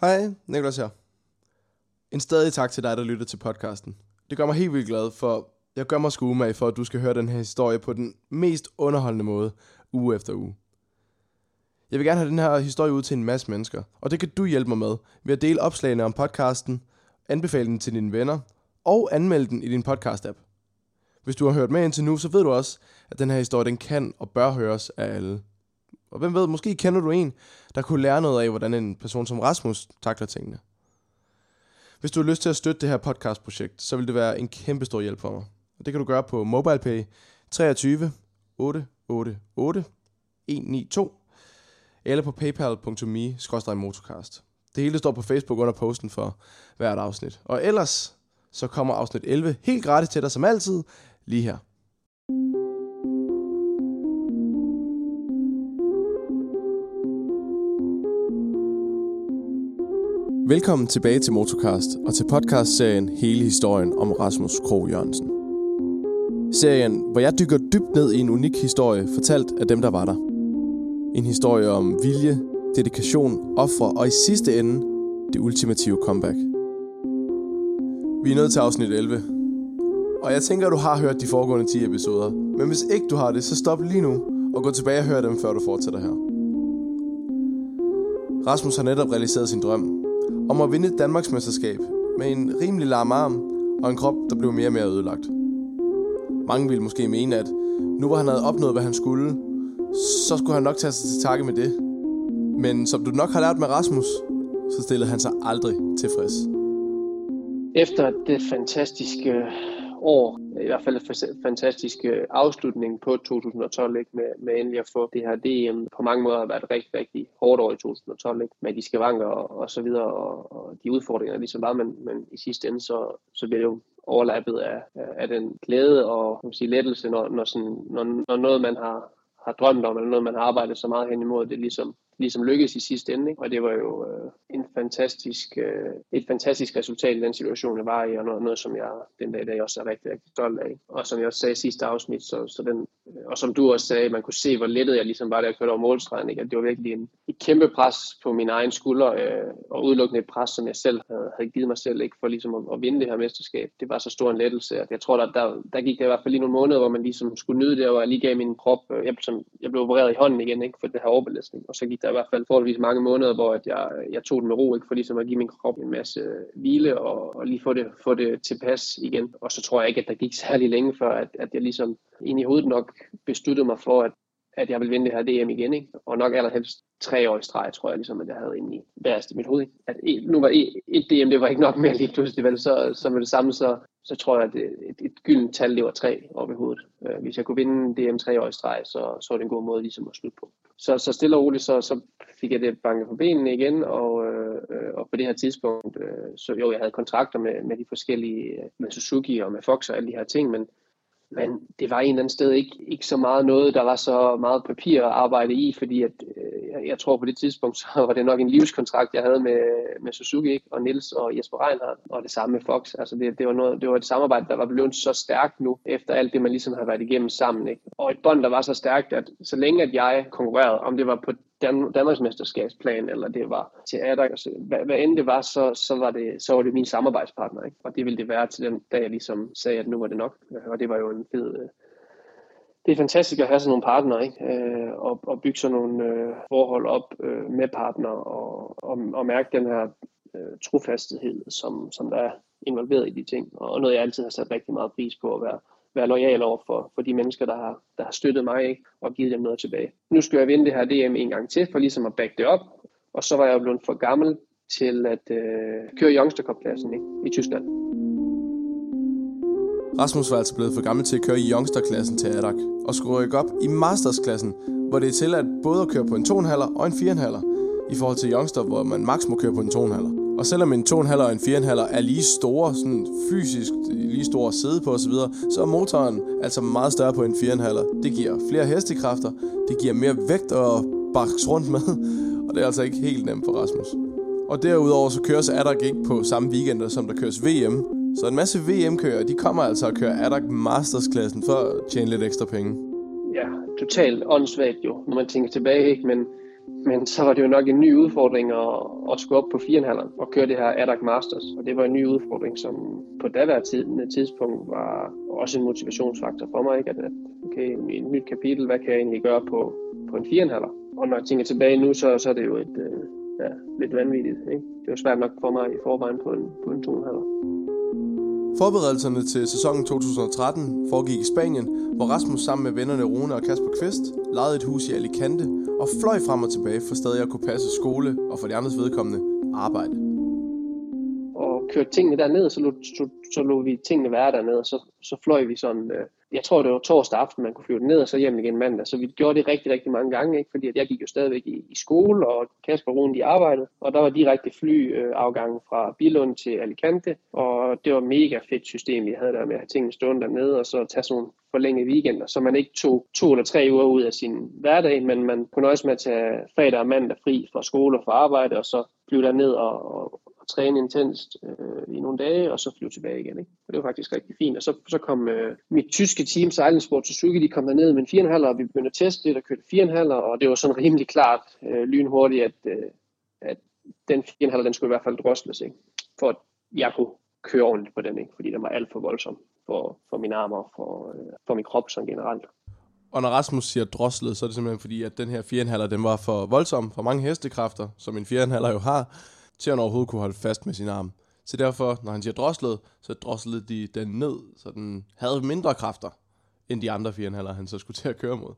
Hej, Niklas her. En stadig tak til dig, der lytter til podcasten. Det gør mig helt vildt glad, for jeg gør mig sgu umage for, at du skal høre den her historie på den mest underholdende måde, uge efter uge. Jeg vil gerne have den her historie ud til en masse mennesker, og det kan du hjælpe mig med ved at dele opslagene om podcasten, anbefale den til dine venner og anmelde den i din podcast-app. Hvis du har hørt med indtil nu, så ved du også, at den her historie den kan og bør høres af alle. Og hvem ved, måske kender du en, der kunne lære noget af, hvordan en person som Rasmus takler tingene. Hvis du har lyst til at støtte det her podcastprojekt, så vil det være en kæmpe stor hjælp for mig. Og det kan du gøre på MobilePay 23 888 192 eller på paypal.me-motorcast. Det hele står på Facebook under posten for hvert afsnit. Og ellers så kommer afsnit 11 helt gratis til dig som altid, lige her. Velkommen tilbage til Motocast og til podcastserien Hele historien om Rasmus Krog Jørgensen. Serien, hvor jeg dykker dybt ned i en unik historie, fortalt af dem, der var der. En historie om vilje, dedikation, ofre og i sidste ende det ultimative comeback. Vi er nået til afsnit 11. Og jeg tænker, at du har hørt de foregående 10 episoder. Men hvis ikke du har det, så stop lige nu og gå tilbage og hør dem, før du fortsætter her. Rasmus har netop realiseret sin drøm om at vinde et Danmarksmesterskab med en rimelig larm arm og en krop, der blev mere og mere ødelagt. Mange ville måske mene, at nu hvor han havde opnået, hvad han skulle, så skulle han nok tage sig til takke med det. Men som du nok har lært med Rasmus, så stillede han sig aldrig tilfreds. Efter det fantastiske år, i hvert fald en fantastisk øh, afslutning på 2012, ikke? Med, med endelig at få det her DM. På mange måder har været et rigtig, rigtig hårdt år i 2012, ikke? med de skavanker og, og så videre, og, og de udfordringer, ligesom var, men, men i sidste ende, så, så bliver det jo overlappet af, af den glæde og kan man sige, lettelse, når, når, sådan, når, når noget, man har, har drømt om, eller noget, man har arbejdet så meget hen imod, det ligesom ligesom lykkedes i sidste ende. Ikke? Og det var jo øh, en fantastisk, øh, et fantastisk resultat i den situation, jeg var i, og noget, noget som jeg den dag i dag også er rigtig, rigtig stolt af. Og som jeg også sagde i sidste afsnit, så, så den, øh, og som du også sagde, man kunne se, hvor lettet jeg ligesom var, da jeg kørte over målstregen. Ikke? At det var virkelig en, et kæmpe pres på min egen skulder, øh, og udelukkende et pres, som jeg selv havde, havde givet mig selv ikke? for ligesom at, at vinde det her mesterskab. Det var så stor en lettelse, at jeg tror, der, der, der gik der i hvert fald lige nogle måneder, hvor man ligesom skulle nyde det, og jeg lige gav min krop, øh, jeg, som, jeg blev opereret i hånden igen, ikke? for det her overbelastning, og så gik der i hvert fald forholdsvis mange måneder, hvor at jeg, jeg tog den med ro, ikke for ligesom at give min krop en masse hvile og, og lige få det, få det tilpas igen. Og så tror jeg ikke, at der gik særlig længe før, at, at jeg ligesom ind i hovedet nok besluttede mig for, at, at jeg vil vinde det her DM igen. Ikke? Og nok allerhelst tre år i streg, tror jeg, ligesom, at jeg havde inde i værst i mit hoved. Ikke? At nu var et, et DM, det var ikke nok mere lige pludselig, vel? Så, så med det samme, så, så tror jeg, at et, et, gyldent tal, det var tre op i hovedet. Øh, hvis jeg kunne vinde DM tre år i streg, så, så var det en god måde ligesom at slutte på. Så, så stille og roligt, så, så fik jeg det banket på benene igen, og, øh, og på det her tidspunkt, øh, så jo, jeg havde kontrakter med, med de forskellige, øh, med Suzuki og med Fox og alle de her ting, men, men det var en eller anden sted ikke, ikke så meget noget, der var så meget papir at arbejde i, fordi at, øh, jeg, jeg tror på det tidspunkt, så var det nok en livskontrakt, jeg havde med, med Suzuki ikke? og Nils og Jesper Reinhardt, og det samme med Fox. Altså det, det, var noget, det var et samarbejde, der var blevet så stærkt nu, efter alt det, man ligesom har været igennem sammen. Ikke? Og et bånd, der var så stærkt, at så længe at jeg konkurrerede, om det var på Dan- Danmarksmesterskabsplan, eller det var til Adak, altså, hvad, hvad end det var, så, så, var det, så var det min samarbejdspartner, ikke? og det ville det være til den dag, jeg ligesom sagde, at nu var det nok, øh, og det var jo en fed, øh, det er fantastisk at have sådan nogle partnere, ikke? Øh, og, og bygge sådan nogle øh, forhold op øh, med partner og, og, og mærke den her øh, trofasthed, som, som der er involveret i de ting. Og noget, jeg altid har sat rigtig meget pris på at være, være lojal over for, for de mennesker, der har, der har støttet mig ikke? og givet dem noget tilbage. Nu skal jeg vinde det her DM en gang til, for ligesom at back det op. Og så var jeg blevet for gammel til at øh, køre Youngster cup ikke? i Tyskland. Rasmus var altså blevet for gammel til at køre i Youngster-klassen til Adak, og skulle rykke op i Masters-klassen, hvor det er tilladt både at køre på en 2,5 og en 4,5 i forhold til Youngster, hvor man maks må køre på en 2,5. Og selvom en 2,5 og en 4,5 er lige store, sådan fysisk lige store at sidde på osv., så er motoren altså meget større på en 4,5. Det giver flere hestekræfter, det giver mere vægt at bakse rundt med, og det er altså ikke helt nemt for Rasmus. Og derudover så køres Adak ikke på samme weekender, som der køres VM, så en masse VM-kører, de kommer altså og kører Adak Masters-klassen for at tjene lidt ekstra penge. Ja, totalt åndssvagt jo, når man tænker tilbage, ikke? Men, men så var det jo nok en ny udfordring at, at skulle op på 4,5 og køre det her ADAC Masters. Og det var en ny udfordring, som på daværende tidspunkt var også en motivationsfaktor for mig. Ikke? At, okay, et nyt kapitel, hvad kan jeg egentlig gøre på, på en 4,5? Og når jeg tænker tilbage nu, så, så er det jo et, øh, ja, lidt vanvittigt. Ikke? Det var svært nok for mig i forvejen på en, på en 2,5. Forberedelserne til sæsonen 2013 foregik i Spanien, hvor Rasmus sammen med vennerne Rune og Kasper Kvist lejede et hus i Alicante og fløj frem og tilbage for stadig at kunne passe skole og for de andres vedkommende arbejde. Og kørte tingene derned, så lå, så, så lå vi tingene være dernede, og så, så fløj vi sådan øh, jeg tror, det var torsdag aften, man kunne flyve ned og så hjem igen mandag. Så vi gjorde det rigtig, rigtig mange gange, ikke? fordi at jeg gik jo stadigvæk i, i skole, og Kasper Rune de arbejdede. Og der var direkte flyafgange fra Bilund til Alicante, og det var mega fedt system, vi havde der med at have tingene stående dernede, og så tage sådan nogle forlængede weekender, så man ikke tog to eller tre uger ud af sin hverdag, men man kunne nøjes med at tage fredag og mandag fri fra skole og fra arbejde, og så flyve derned og, og træne intenst øh, i nogle dage, og så flyve tilbage igen. Ikke? Og det var faktisk rigtig fint. Og så, så kom øh, mit tyske team, Sejlingsport Suzuki, de kom derned med en 4,5, og vi begyndte at teste lidt og kørte 4,5, og det var sådan rimelig klart øh, lynhurtigt, at, øh, at den 4,5, den skulle i hvert fald drosles, ikke? for at jeg kunne køre ordentligt på den, ikke? fordi den var alt for voldsom for, for mine arme og for, øh, for min krop som generelt. Og når Rasmus siger droslet, så er det simpelthen fordi, at den her 4,5 den var for voldsom, for mange hestekræfter, som en 4,5 jo har, til han overhovedet kunne holde fast med sin arm. Så derfor, når han siger droslet, så droslede de den ned, så den havde mindre kræfter, end de andre 4,5 han så skulle til at køre mod.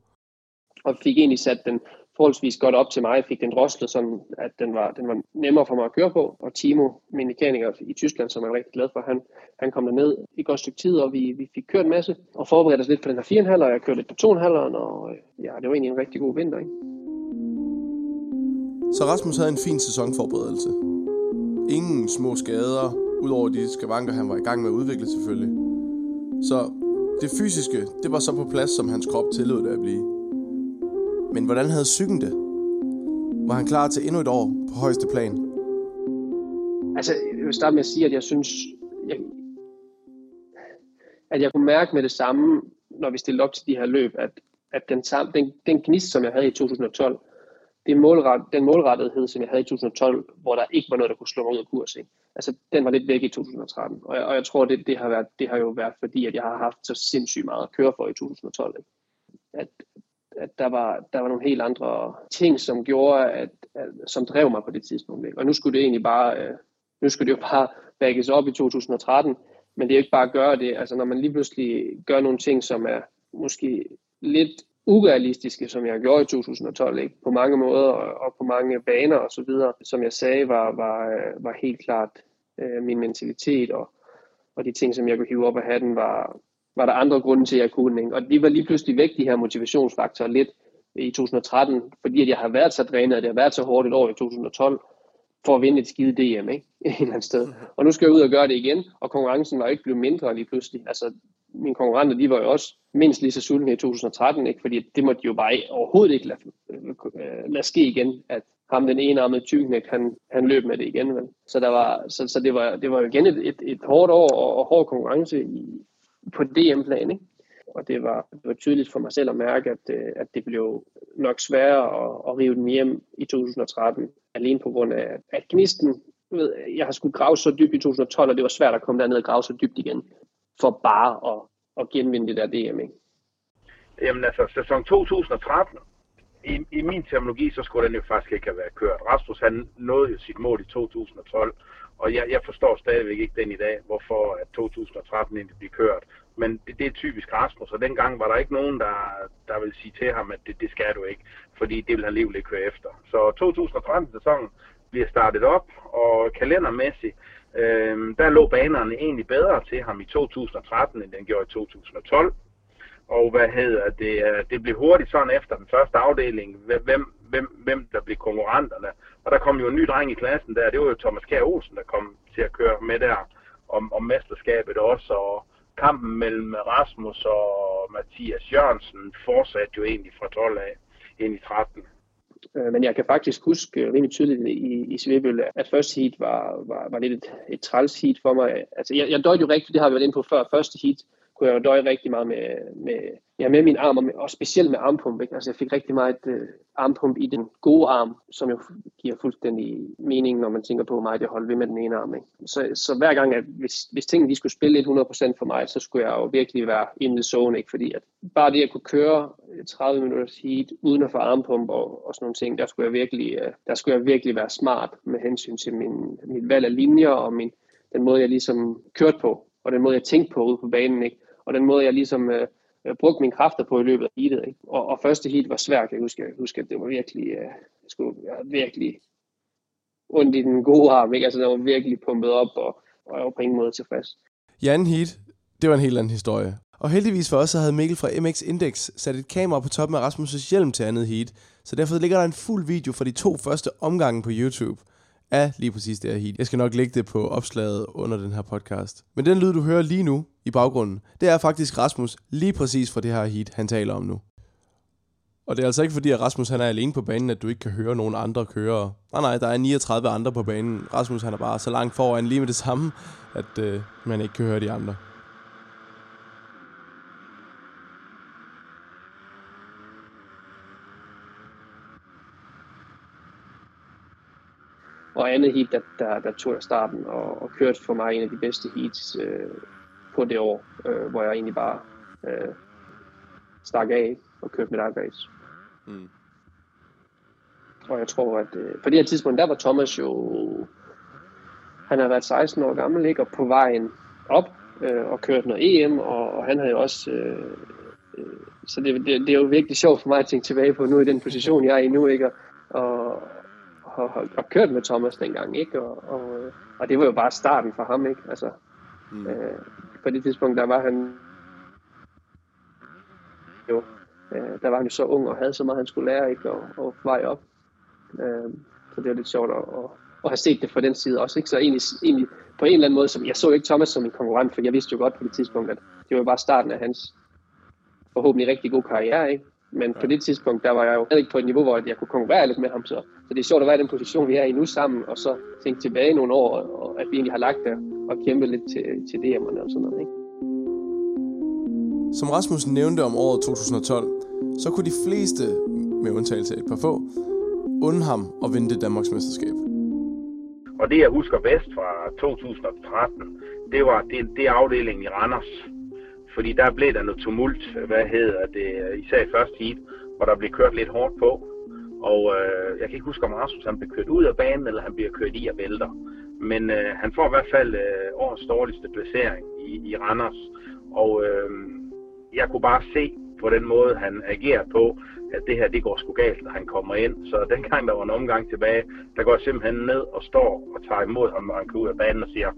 Og fik egentlig sat den forholdsvis godt op til mig. fik den droslet, sådan at den var, den var nemmere for mig at køre på. Og Timo, min mekaniker i Tyskland, som jeg er rigtig glad for, han, han kom ned i godt stykke tid, og vi, vi fik kørt en masse og forberedte os lidt på den her 4,5, og jeg kørte lidt på 2,5, og øh, ja, det var egentlig en rigtig god vinter. Ikke? Så Rasmus havde en fin sæsonforberedelse. Ingen små skader, udover de skavanker, han var i gang med at udvikle selvfølgelig. Så det fysiske, det var så på plads, som hans krop tillod det at blive. Men hvordan havde psyken det? Var han klar til endnu et år på højeste plan? Altså, jeg vil starte med at sige, at jeg synes, jeg, at jeg kunne mærke med det samme, når vi stillede op til de her løb, at, at den, den, den gnist, som jeg havde i 2012, det målret, den målrettethed, som jeg havde i 2012, hvor der ikke var noget, der kunne slå mig ud af kurs, ikke? altså den var lidt væk i 2013. Og jeg, og jeg tror, det, det, har været, det har jo været fordi, at jeg har haft så sindssygt meget at køre for i 2012. Ikke? At, at der, var, der var nogle helt andre ting, som gjorde, at, at, som drev mig på det tidspunkt. Ikke? Og nu skulle det egentlig bare, øh, nu skulle det jo bare bagges op i 2013, men det er jo ikke bare at gøre det. Altså når man lige pludselig gør nogle ting, som er måske lidt urealistiske, som jeg gjorde i 2012, ikke? på mange måder og på mange baner og så videre, som jeg sagde, var, var, øh, var helt klart øh, min mentalitet og, og de ting, som jeg kunne hive op af hatten, var, var der andre grunde til, at jeg kunne. Ikke? Og de var lige pludselig væk, de her motivationsfaktorer lidt i 2013, fordi at jeg har været så drænet, og det har været så hårdt et år i 2012, for at vinde et skide DM, ikke? Et eller andet sted. Og nu skal jeg ud og gøre det igen, og konkurrencen var ikke blevet mindre lige pludselig. Altså, mine konkurrenter, de var jo også mindst lige så sultne i 2013, ikke? fordi det måtte de jo bare overhovedet ikke lade, øh, lade ske igen, at ham den enarmede tyknek, han, han løb med det igen. Vel? Så, der var, så, så det, var, det var jo igen et, et, et hårdt år og, og hård konkurrence i, på DM-plan. Ikke? Og det var, det var tydeligt for mig selv at mærke, at, øh, at det blev nok sværere at, at rive den hjem i 2013, alene på grund af, at gnisten, ved, jeg har skulle grave så dybt i 2012, og det var svært at komme derned og grave så dybt igen for bare at, at genvinde det der DM, ikke? Jamen altså, sæson 2013, i, i min terminologi, så skulle den jo faktisk ikke have været kørt. Rasmus, han nåede jo sit mål i 2012, og jeg, jeg forstår stadigvæk ikke den i dag, hvorfor at 2013 egentlig blev kørt. Men det, det er typisk Rasmus, og dengang var der ikke nogen, der, der ville sige til ham, at det, det skal du ikke, fordi det vil han livet ikke køre efter. Så 2013-sæsonen bliver startet op, og kalendermæssigt, øh, der lå banerne egentlig bedre til ham i 2013, end den gjorde i 2012. Og hvad hedder det? Øh, det blev hurtigt sådan efter den første afdeling, hvem, hvem, hvem der blev konkurrenterne. Og der kom jo en ny dreng i klassen der, det var jo Thomas Kjær Olsen, der kom til at køre med der om, om mesterskabet også. Og kampen mellem Rasmus og Mathias Jørgensen fortsatte jo egentlig fra 12 af ind i 13. Øh, men jeg kan faktisk huske rimelig tydeligt i, i Svebøl, at første heat var, var, var lidt et, et træls heat for mig. Altså, jeg, jeg døjte jo rigtigt, det har vi været inde på før. Første heat kunne jeg jo døje rigtig meget med, med, ja, med min arm, og, med, og specielt med armpump. Ikke? Altså jeg fik rigtig meget øh, armpump i den gode arm, som jo giver fuldstændig mening, når man tænker på mig, at jeg ved med den ene arm. Ikke? Så, så hver gang, at hvis, hvis tingene de skulle spille 100% for mig, så skulle jeg jo virkelig være in the zone, ikke? fordi at bare det at kunne køre øh, 30 minutters heat uden at få armpump og, og sådan nogle ting, der skulle jeg virkelig, øh, der skulle jeg virkelig være smart med hensyn til min, mit valg af linjer og min, den måde, jeg ligesom kørte på, og den måde, jeg tænkte på ude på banen. Ikke? Og den måde, jeg ligesom øh, øh, brugte mine kræfter på i løbet af heatet. Ikke? Og, og første heat var svært, jeg husker, jeg husker at det var virkelig, øh, jeg skulle jeg virkelig ondt i den gode arm, ikke? altså den var virkelig pumpet op, og, og jeg var på ingen måde tilfreds. I anden heat, det var en helt anden historie. Og heldigvis for os, så havde Mikkel fra MX Index sat et kamera på toppen af Rasmus' hjelm til andet heat, så derfor ligger der en fuld video for de to første omgange på YouTube af lige præcis det her heat. Jeg skal nok lægge det på opslaget under den her podcast. Men den lyd, du hører lige nu i baggrunden, det er faktisk Rasmus lige præcis fra det her heat, han taler om nu. Og det er altså ikke fordi, at Rasmus han er alene på banen, at du ikke kan høre nogen andre køre. Nej, nej, der er 39 andre på banen. Rasmus han er bare så langt foran lige med det samme, at øh, man ikke kan høre de andre. Og andet heat, der, der, der tog jeg starten og, og kørte for mig en af de bedste heats øh, på det år, øh, hvor jeg egentlig bare øh, stak af og kørte mit eget race. Mm. Og jeg tror, at øh, på det her tidspunkt, der var Thomas jo, han har været 16 år gammel, ikke? og på vejen op øh, og kørt noget EM, og, og han havde jo også, øh, øh, så det, det, det er jo virkelig sjovt for mig at tænke tilbage på nu i den position, jeg er i nu, ikke? Og, og, og, kørt med Thomas dengang, ikke? Og, og, og det var jo bare starten for ham, ikke? Altså, mm. øh, på det tidspunkt, der var han jo, øh, der var han jo så ung og havde så meget, han skulle lære, ikke? Og, og vej op. Øh, så det var lidt sjovt at, at, at have set det fra den side også, ikke? Så egentlig, egentlig på en eller anden måde, som, jeg så ikke Thomas som en konkurrent, for jeg vidste jo godt på det tidspunkt, at det var bare starten af hans forhåbentlig rigtig god karriere, ikke? Men på det tidspunkt, der var jeg jo ikke på et niveau, hvor jeg kunne konkurrere lidt med ham. Så, så det er sjovt at være i den position, vi er i nu sammen, og så tænke tilbage nogle år, og at vi egentlig har lagt der og kæmpet lidt til, til DM'erne og sådan noget. Ikke? Som Rasmus nævnte om året 2012, så kunne de fleste, med undtagelse af et par få, unde ham og vinde det Danmarks mesterskab. Og det, jeg husker bedst fra 2013, det var det, det afdelingen i Randers, fordi der blev der noget tumult, hvad hedder det, især i første heat, hvor der blev kørt lidt hårdt på. Og øh, jeg kan ikke huske, om Rasmus han blev kørt ud af banen, eller han bliver kørt i og vælter. Men øh, han får i hvert fald øh, årets dårligste placering i, i Randers. Og øh, jeg kunne bare se på den måde, han agerer på, at det her, det går sgu galt, når han kommer ind. Så dengang der var en omgang tilbage, der går jeg simpelthen ned og står og tager imod ham, når han kører ud af banen og siger,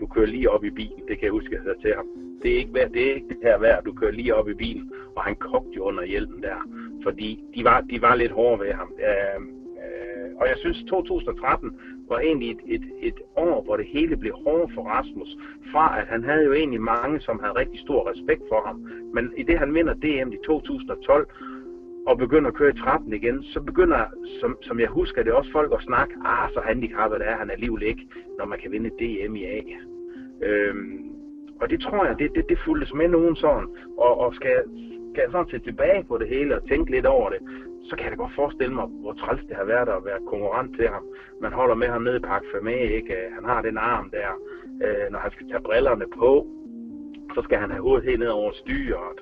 du kører lige op i bilen, det kan jeg huske, jeg sagde til ham det er ikke, værd, det er ikke det her værd, du kører lige op i bilen, og han kogte jo under hjelmen der, fordi de var, de var lidt hårde ved ham. Øh, øh, og jeg synes, 2013 var egentlig et, et, et år, hvor det hele blev hårdt for Rasmus, fra at han havde jo egentlig mange, som havde rigtig stor respekt for ham, men i det han vinder DM i 2012, og begynder at køre i 13 igen, så begynder, som, som jeg husker det, også folk at snakke, ah, så handicappet er han alligevel ikke, når man kan vinde DM i A. Øhm, og det tror jeg, det, det, det fulgtes med nogen sådan, og, og skal, skal jeg sådan se tilbage på det hele og tænke lidt over det, så kan jeg da godt forestille mig, hvor træls det har været at være konkurrent til ham. Man holder med ham nede i Park Fermé, ikke? Han har den arm der. Øh, når han skal tage brillerne på, så skal han have hovedet helt ned over styret.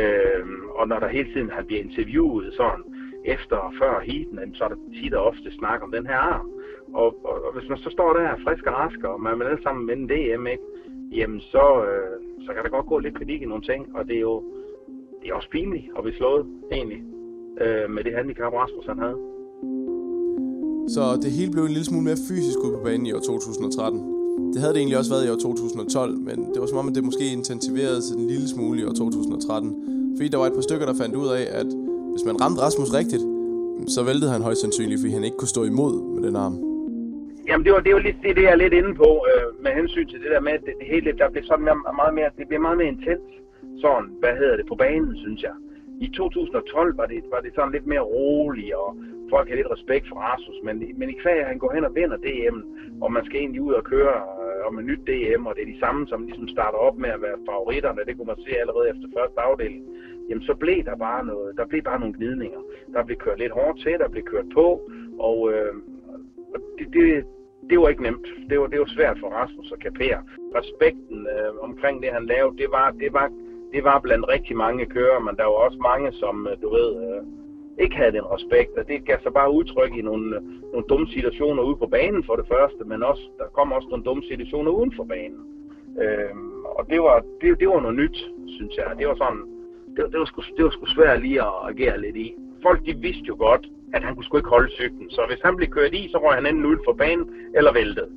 Øh, og når der hele tiden han bliver interviewet sådan, efter og før heaten, så er der tit og ofte snak om den her arm. Og, og, og hvis man så står der frisk og rask, og man vil alle sammen vinde DM, ikke? Jamen så, øh, så kan der godt gå lidt kritik i nogle ting, og det er jo det er også pinligt at blive slået, egentlig, øh, med det handicap, Rasmus han havde. Så det hele blev en lille smule mere fysisk ud på banen i år 2013. Det havde det egentlig også været i år 2012, men det var som om, at det måske intensiverede sig en lille smule i år 2013. Fordi der var et par stykker, der fandt ud af, at hvis man ramte Rasmus rigtigt, så væltede han højst sandsynligt, fordi han ikke kunne stå imod med den arm. Jamen, det var, det var lidt det, det jeg er lidt inde på, øh, med hensyn til det der med, at det, det hele, der blev sådan mere, meget mere, det bliver meget mere intens, sådan, hvad hedder det, på banen, synes jeg. I 2012 var det, var det sådan lidt mere roligt, og folk havde lidt respekt for Rasmus, men, men i kvæg, han går hen og vinder DM, og man skal egentlig ud og køre, øh, om et nyt DM, og det er de samme, som ligesom starter op med at være favoritterne, det kunne man se allerede efter første afdeling, jamen så blev der bare noget, der blev bare nogle gnidninger. Der blev kørt lidt hårdt til, der blev kørt på, og, øh, og det, det, det var ikke nemt. Det var, det var svært for Rasmus at kapere. Respekten øh, omkring det, han lavede, det var, det, var, det var blandt rigtig mange kører, men der var også mange, som, øh, du ved, øh, ikke havde den respekt, og det gav sig bare udtryk i nogle, øh, nogle dumme situationer ude på banen for det første, men også, der kom også nogle dumme situationer uden for banen. Øh, og det var, det, det var noget nyt, synes jeg. Det var sådan, det, det, var sgu, det var sgu svært lige at agere lidt i. Folk de vidste jo godt, at han kunne sgu ikke holde cyklen. Så hvis han blev kørt i, så røg han enten ud for banen eller væltet.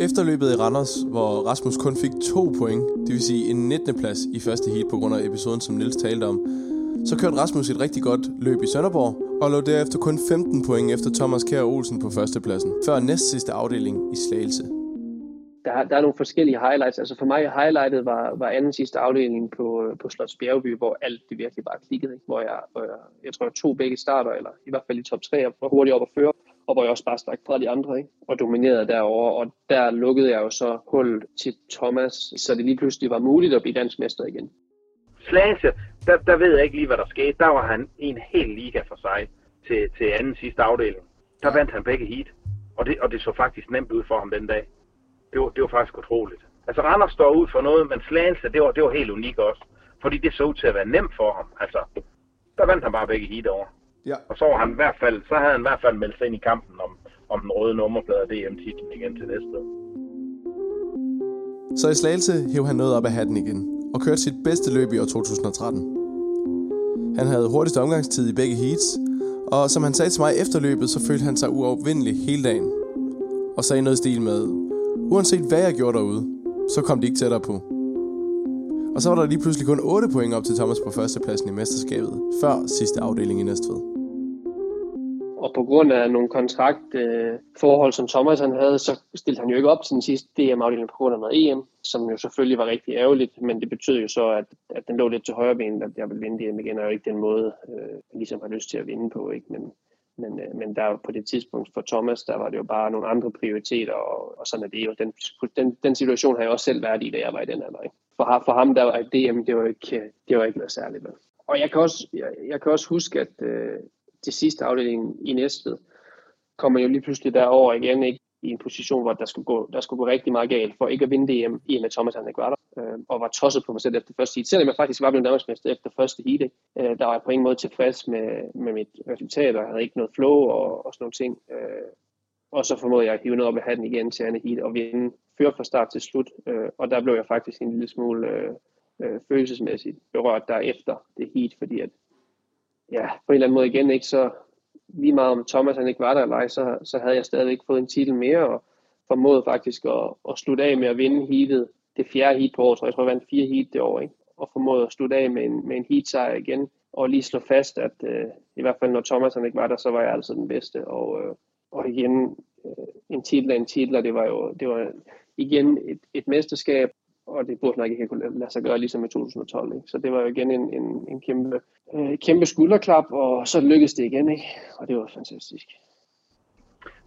Efter løbet i Randers, hvor Rasmus kun fik to point, det vil sige en 19. plads i første heat på grund af episoden, som Nils talte om, så kørte Rasmus et rigtig godt løb i Sønderborg, og lå derefter kun 15 point efter Thomas Kjær Olsen på førstepladsen, før næst sidste afdeling i Slagelse der, der er nogle forskellige highlights. Altså for mig, highlightet var, var anden sidste afdeling på, på Slots Bjergby, hvor alt det virkelig bare klikkede. Ikke? Hvor, jeg, hvor jeg, jeg tror, jeg tog begge starter, eller i hvert fald i top 3, og var hurtigt op at føre, og hvor jeg også bare stak fra de andre, ikke? og dominerede derover og der lukkede jeg jo så hul til Thomas, så det lige pludselig var muligt at blive dansk mester igen. Slagelse, der, der ved jeg ikke lige, hvad der skete. Der var han en hel liga for sig til, til anden sidste afdeling. Der vandt han begge heat, og det, og det så faktisk nemt ud for ham den dag det var, det var faktisk utroligt. Altså Randers står ud for noget, men Slagelse, det var, det var helt unikt også. Fordi det så ud til at være nemt for ham. Altså, der vandt han bare begge heat over. Ja. Og så, var han i hvert fald, så havde han i hvert fald meldt sig ind i kampen om, om den røde nummerplade af DM-titlen igen til næste år. Så i Slagelse hæv han noget op af hatten igen, og kørte sit bedste løb i år 2013. Han havde hurtigst omgangstid i begge heats, og som han sagde til mig efter løbet, så følte han sig uovervindelig hele dagen. Og sagde noget stil med, Uanset hvad jeg gjorde derude, så kom de ikke tættere på. Og så var der lige pludselig kun 8 point op til Thomas på førstepladsen i mesterskabet, før sidste afdeling i Næstved. Og på grund af nogle kontraktforhold, som Thomas han havde, så stillede han jo ikke op til den sidste DM-afdeling på grund af noget EM, som jo selvfølgelig var rigtig ærgerligt, men det betød jo så, at, at den lå lidt til højre ben, at jeg ville vinde DM igen, og jo ikke den måde, øh, ligesom har lyst til at vinde på. Ikke? Men, men, øh, men der på det tidspunkt for Thomas, der var det jo bare nogle andre prioriteter, og, og sådan er det jo. Den, den, den situation har jeg også selv været i, da jeg var i den alder. Ikke? For, for ham, der var DM, det var ikke, det var ikke noget særligt. Med. Og jeg kan også, jeg, jeg kan også huske, at øh, til sidste afdeling i Næstved, kommer jo lige pludselig derover igen, ikke? I en position, hvor der skulle, gå, der skulle gå rigtig meget galt for ikke at vinde DM, i og med Thomas han ikke var der, øh, og var tosset på mig selv efter første heat. Selvom jeg faktisk var blevet Danmarksmester efter første heat, øh, der var jeg på ingen måde tilfreds med, med mit resultat, og jeg havde ikke noget flow og, og sådan nogle ting. Øh, og så formåede jeg at hive noget op i hatten igen til andet heat og vinde, før fra start til slut, øh, og der blev jeg faktisk en lille smule øh, øh, følelsesmæssigt berørt derefter det heat, fordi at ja, på en eller anden måde igen ikke, så lige meget om Thomas han ikke var der eller ej, så, så havde jeg stadigvæk fået en titel mere, og formåede faktisk at, at slutte af med at vinde heatet, det fjerde heat på året, så jeg tror, jeg vandt fire heat det år, ikke? og formåede at slutte af med en, med en heat sejr igen, og lige slå fast, at øh, i hvert fald når Thomas han ikke var der, så var jeg altså den bedste, og, øh, og igen, øh, en titel af en titel, og det var jo det var igen et, et mesterskab, og det burde nok ikke kunne lade sig gøre ligesom i 2012. Ikke? Så det var jo igen en, en, en kæmpe, øh, kæmpe skulderklap, og så lykkedes det igen, ikke? og det var fantastisk.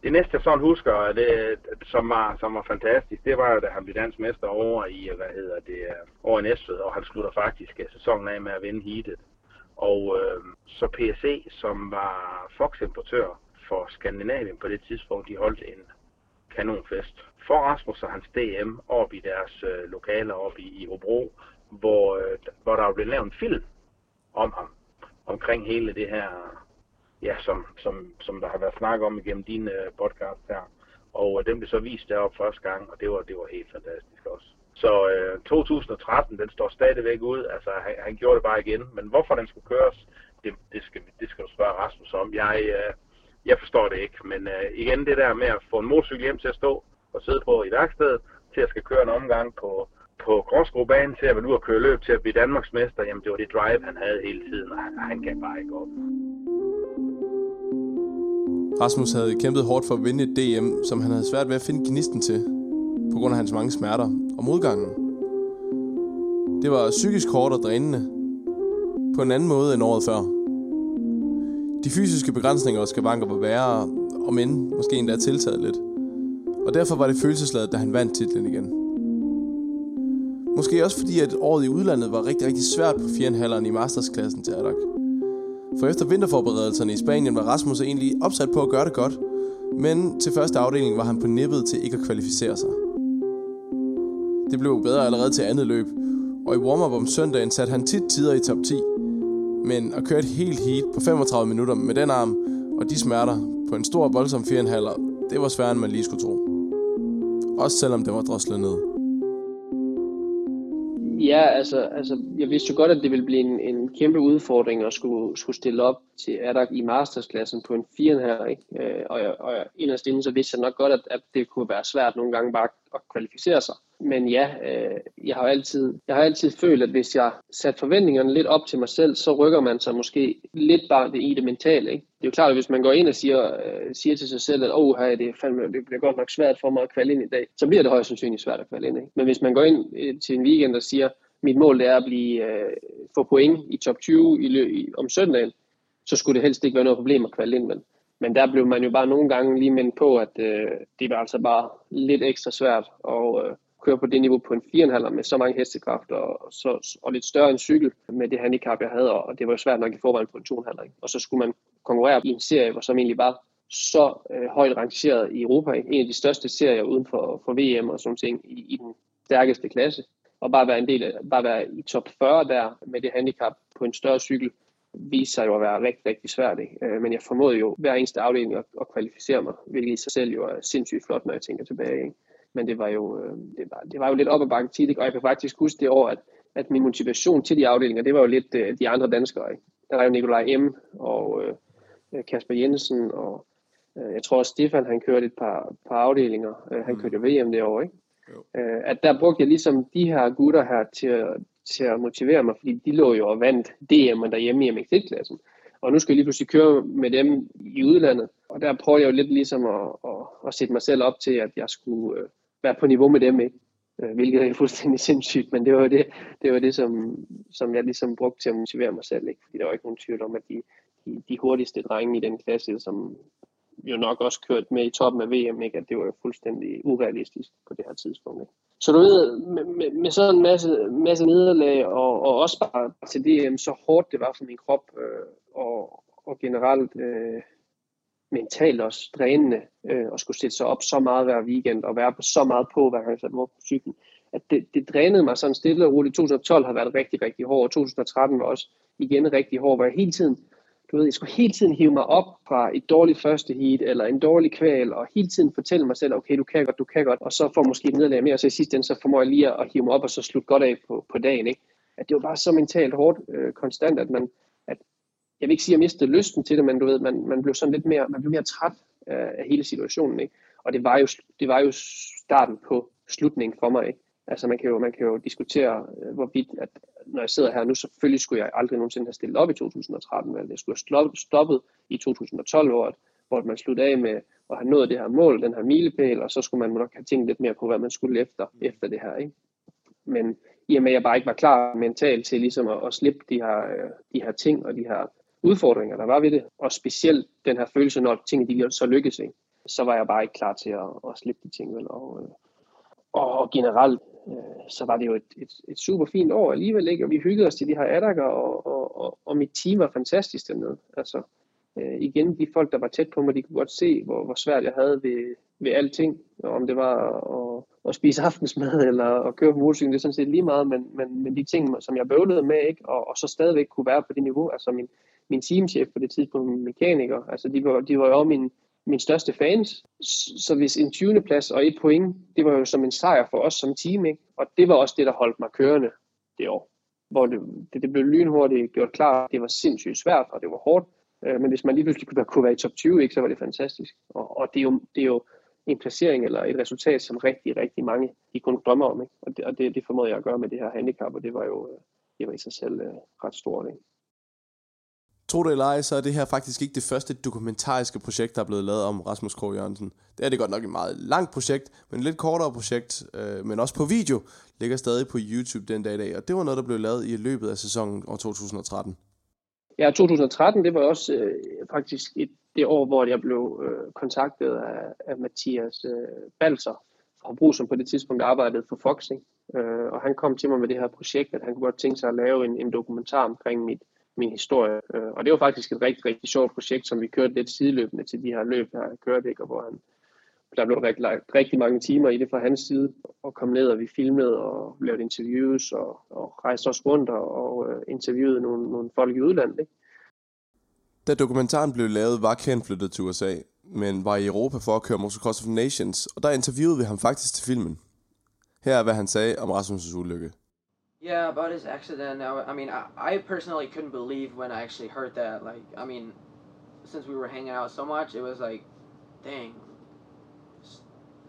Det næste, jeg sådan husker, det, som, var, som var fantastisk, det var, da han blev dansk mester over i, hvad hedder det, øh, over i Næstved, og han slutter faktisk øh, sæsonen af med at vinde heatet. Og øh, så PSC, som var Fox-importør for Skandinavien på det tidspunkt, de holdt en kanonfest for Rasmus og hans DM op i deres øh, lokaler op i, i Hobro, hvor, øh, hvor der er lavet en film om ham, omkring hele det her, ja, som, som, som der har været snak om igennem din øh, podcast her. Og øh, den blev så vist deroppe første gang, og det var, det var helt fantastisk også. Så øh, 2013, den står stadigvæk ud. Altså, han, han gjorde det bare igen. Men hvorfor den skulle køres, det, det, skal, det skal du spørge Rasmus om. Jeg, øh, jeg forstår det ikke. Men øh, igen, det der med at få en motorcykel hjem til at stå og sidde på i værkstedet, til at skal køre en omgang på, på Gråsgrobanen, til at være nu at køre løb, til at blive Danmarksmester, jamen det var det drive, han havde hele tiden, og han, han kan bare ikke op. Rasmus havde kæmpet hårdt for at vinde et DM, som han havde svært ved at finde gnisten til, på grund af hans mange smerter og modgangen. Det var psykisk hårdt og drænende, på en anden måde end året før. De fysiske begrænsninger og skavanker var værre, og men måske endda tiltaget lidt. Og derfor var det følelsesladet, da han vandt titlen igen. Måske også fordi, at året i udlandet var rigtig, rigtig svært på 4,5'eren i mastersklassen til Adak. For efter vinterforberedelserne i Spanien var Rasmus egentlig opsat på at gøre det godt, men til første afdeling var han på nippet til ikke at kvalificere sig. Det blev bedre allerede til andet løb, og i warm-up om søndagen satte han tit tider i top 10. Men at køre et helt heat på 35 minutter med den arm og de smerter på en stor voldsom 4,5, det var sværere end man lige skulle tro. Også selvom det var droslet ned. Ja, altså, altså, jeg vidste jo godt, at det ville blive en, en kæmpe udfordring at skulle, skulle stille op til Adak i mastersklassen på en 4,5, ikke? Øh, og, jeg, og jeg, inderst inden, så vidste jeg nok godt, at, at det kunne være svært nogle gange bare at kvalificere sig men ja, øh, jeg har altid, jeg har altid følt, at hvis jeg satte forventningerne lidt op til mig selv, så rykker man sig måske lidt bare det i det mentale. Ikke? Det er jo klart, at hvis man går ind og siger, øh, siger til sig selv, at oh, hey, det, fandme, det bliver godt nok svært for mig at kvalde ind i dag, så bliver det højst sandsynligt svært at kvalde ind. Ikke? Men hvis man går ind øh, til en weekend og siger, mit mål det er at blive, øh, få point i top 20 i, i, om søndagen, så skulle det helst ikke være noget problem at kvalde ind. Men, men der blev man jo bare nogle gange lige mindet på, at øh, det var altså bare lidt ekstra svært. Og, øh, køre på det niveau på en 4,5 med så mange hestekræfter og, så, og lidt større en cykel med det handicap, jeg havde, og det var jo svært nok i forvejen på en 2,5. Og så skulle man konkurrere i en serie, hvor som egentlig var så øh, højt rangeret i Europa, en af de største serier uden for, for VM og sådan ting i, i den stærkeste klasse, og bare være en del af, bare være i top 40 der med det handicap på en større cykel, viste sig jo at være rigtig, rigtig svært. Ikke? Øh, men jeg formåede jo hver eneste afdeling at, at kvalificere mig, hvilket i sig selv jo er sindssygt flot, når jeg tænker tilbage. Ikke? Men det var jo, øh, det var, det var jo lidt op ad bakke tit, og jeg kan faktisk huske det år, at, at min motivation til de afdelinger, det var jo lidt øh, de andre danskere. Ikke? Der var jo Nikolaj M. og øh, øh, Kasper Jensen, og øh, jeg tror også Stefan, han kørte et par, par afdelinger. Øh, han mm. kørte jo VM det år, ikke? Øh, at der brugte jeg ligesom de her gutter her til til at motivere mig, fordi de lå jo og vandt DM'en derhjemme i MX1-klassen. Og nu skal jeg lige pludselig køre med dem i udlandet. Og der prøver jeg jo lidt ligesom at, at, at sætte mig selv op til, at jeg skulle, øh, være på niveau med dem, ikke? Øh, hvilket er fuldstændig sindssygt, men det var det, det, var det som, som jeg ligesom brugte til at motivere mig selv, ikke? fordi der var ikke nogen tvivl om, at de, de, de hurtigste drenge i den klasse, som jo nok også kørt med i toppen af VM, ikke? at det var jo fuldstændig urealistisk på det her tidspunkt. Ikke? Så du ved, med, med, med sådan en masse, masse nederlag, og, og også bare til DM, så hårdt det var for min krop, øh, og, og generelt øh, mentalt også drænende øh, at skulle sætte sig op så meget hver weekend og være på så meget på, hver gang jeg satte mig på cyklen. At det, det drænede mig sådan stille og roligt. 2012 har været rigtig, rigtig hård, og 2013 var også igen rigtig hård, hvor jeg hele tiden, du ved, jeg skulle hele tiden hive mig op fra et dårligt første heat, eller en dårlig kval, og hele tiden fortælle mig selv, okay, du kan godt, du kan godt, og så får måske et nederlag mere, og så i sidste ende, så formår jeg lige at hive mig op, og så slutte godt af på, på dagen, ikke? At det var bare så mentalt hårdt, øh, konstant, at man, jeg vil ikke sige, at jeg mistede lysten til det, men du ved, man, man blev sådan lidt mere, man blev mere træt øh, af hele situationen, ikke? Og det var jo, det var jo starten på slutningen for mig, ikke? Altså man kan jo, man kan jo diskutere, øh, hvorvidt, at når jeg sidder her nu, selvfølgelig skulle jeg aldrig nogensinde have stillet op i 2013, men jeg skulle have stoppet i 2012, hvor, hvor man sluttede af med at have nået det her mål, den her milepæl, og så skulle man nok have tænkt lidt mere på, hvad man skulle efter, efter det her. Ikke? Men i og med, at jeg bare ikke var klar mentalt til ligesom at, at slippe de her, øh, de her ting og de her udfordringer, der var ved det, og specielt den her følelse, når tingene de så lykkedes, ikke? så var jeg bare ikke klar til at, at slippe de ting. Vel? Og, øh, og generelt, øh, så var det jo et, et, et super fint år alligevel, ikke? og vi hyggede os til de her attacker, og, og, og, og mit team var fantastisk dernede. Altså, øh, igen, de folk, der var tæt på mig, de kunne godt se, hvor, hvor svært jeg havde ved, ved alting. Om det var at, at spise aftensmad eller at køre på motorcyklen, det er sådan set lige meget, men, men, men de ting, som jeg bøvlede med, ikke? Og, og så stadigvæk kunne være på det niveau, altså min, min teamchef på det tidspunkt, min mekaniker, altså de var, de var jo min, min største fans. Så hvis en 20. plads og et point, det var jo som en sejr for os som team, ikke? og det var også det, der holdt mig kørende det år. Hvor det, det, det blev lynhurtigt gjort klart, det var sindssygt svært, og det var hårdt. Øh, men hvis man lige pludselig kunne være, kunne være i top 20, ikke, så var det fantastisk. Og, og det, er jo, det er jo en placering eller et resultat, som rigtig, rigtig mange de kunne drømme om. Ikke? Og, det, og det, det formåede jeg at gøre med det her handicap, og det var jo øh, det var i sig selv øh, ret stort. Ikke? Tro det eller ej, så er det her faktisk ikke det første dokumentariske projekt, der er blevet lavet om Rasmus Krog Jørgensen. Det er det godt nok et meget langt projekt, men et lidt kortere projekt, øh, men også på video, ligger stadig på YouTube den dag i dag. Og det var noget, der blev lavet i løbet af sæsonen år 2013. Ja, 2013, det var også øh, faktisk et det år, hvor jeg blev øh, kontaktet af, af Mathias øh, Balser fra Brug, som på det tidspunkt arbejdede for Foxing. Øh, og han kom til mig med det her projekt, at han kunne godt tænke sig at lave en, en dokumentar omkring mit, min historie. Øh, og det var faktisk et rigtig, rigtig sjovt projekt, som vi kørte lidt sideløbende til de her løb, jeg har kørt, ikke? og hvor han, der blev rigtig, rigtig mange timer i det fra hans side, og kom ned, og vi filmede og lavede interviews, og, og rejste os rundt og, og uh, interviewede nogle, nogle folk i udlandet. Ikke? Da dokumentaren blev lavet, var Ken flyttet til USA, men var i Europa for at køre Motocross of Nations, og der interviewede vi ham faktisk til filmen. Her er, hvad han sagde om Rasmus' ulykke. Yeah, about his accident. I, I mean, I, I personally couldn't believe when I actually heard that. Like, I mean, since we were hanging out so much, it was like, dang,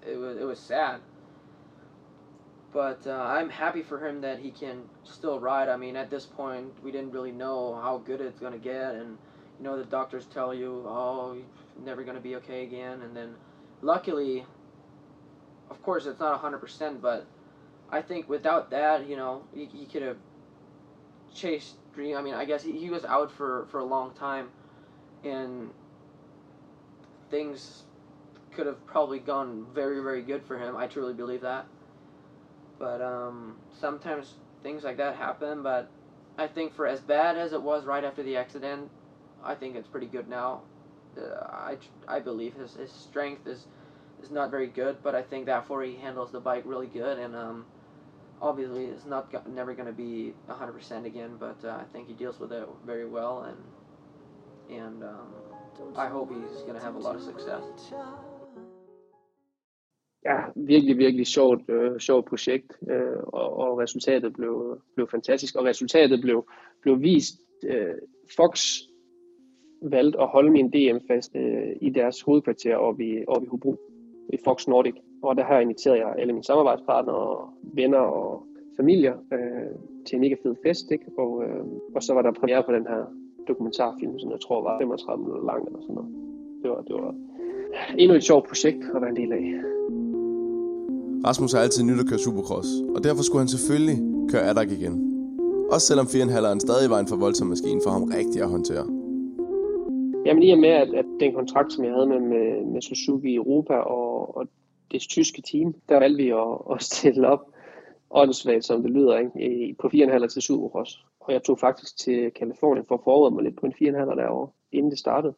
it was it was sad. But uh, I'm happy for him that he can still ride. I mean, at this point, we didn't really know how good it's gonna get, and you know the doctors tell you, oh, you're never gonna be okay again, and then luckily, of course, it's not hundred percent, but I think without that, you know, he, he could have chased dream. I mean, I guess he, he was out for for a long time, and things could have probably gone very, very good for him. I truly believe that. But um, sometimes things like that happen. But I think for as bad as it was right after the accident, I think it's pretty good now. Uh, I, I believe his, his strength is is not very good, but I think that for he handles the bike really good, and um, obviously it's not never going to be 100% again, but uh, I think he deals with it very well, and and um, I hope he's going to have a lot of success. Ja, virkelig, virkelig sjovt, øh, sjovt projekt, øh, og, og resultatet blev, blev fantastisk, og resultatet blev, blev vist. Øh, Fox valgte at holde min DM fast øh, i deres hovedkvarter oppe i, oppe i Hobro, i Fox Nordic, og der har inviteret jeg alle mine samarbejdspartnere, og venner og familier øh, til en mega fed fest, ikke? Og, øh, og så var der premiere på den her dokumentarfilm, som jeg tror var 35 minutter lang eller sådan noget. Det var, det var endnu et sjovt projekt at være en del af. Rasmus har altid nyt at køre supercross, og derfor skulle han selvfølgelig køre Adak igen. Også selvom 4,5'eren stadig var en for voldsom maskine for ham rigtig at håndtere. Jamen i og med, at, at den kontrakt, som jeg havde med, med, med Suzuki i Europa og, og det tyske team, der valgte vi at, at stille op åndssvagt, som det lyder, ikke? på 4,5 til Supercross. Og jeg tog faktisk til Kalifornien for at forberede mig lidt på en 4,5 derovre, inden det startede.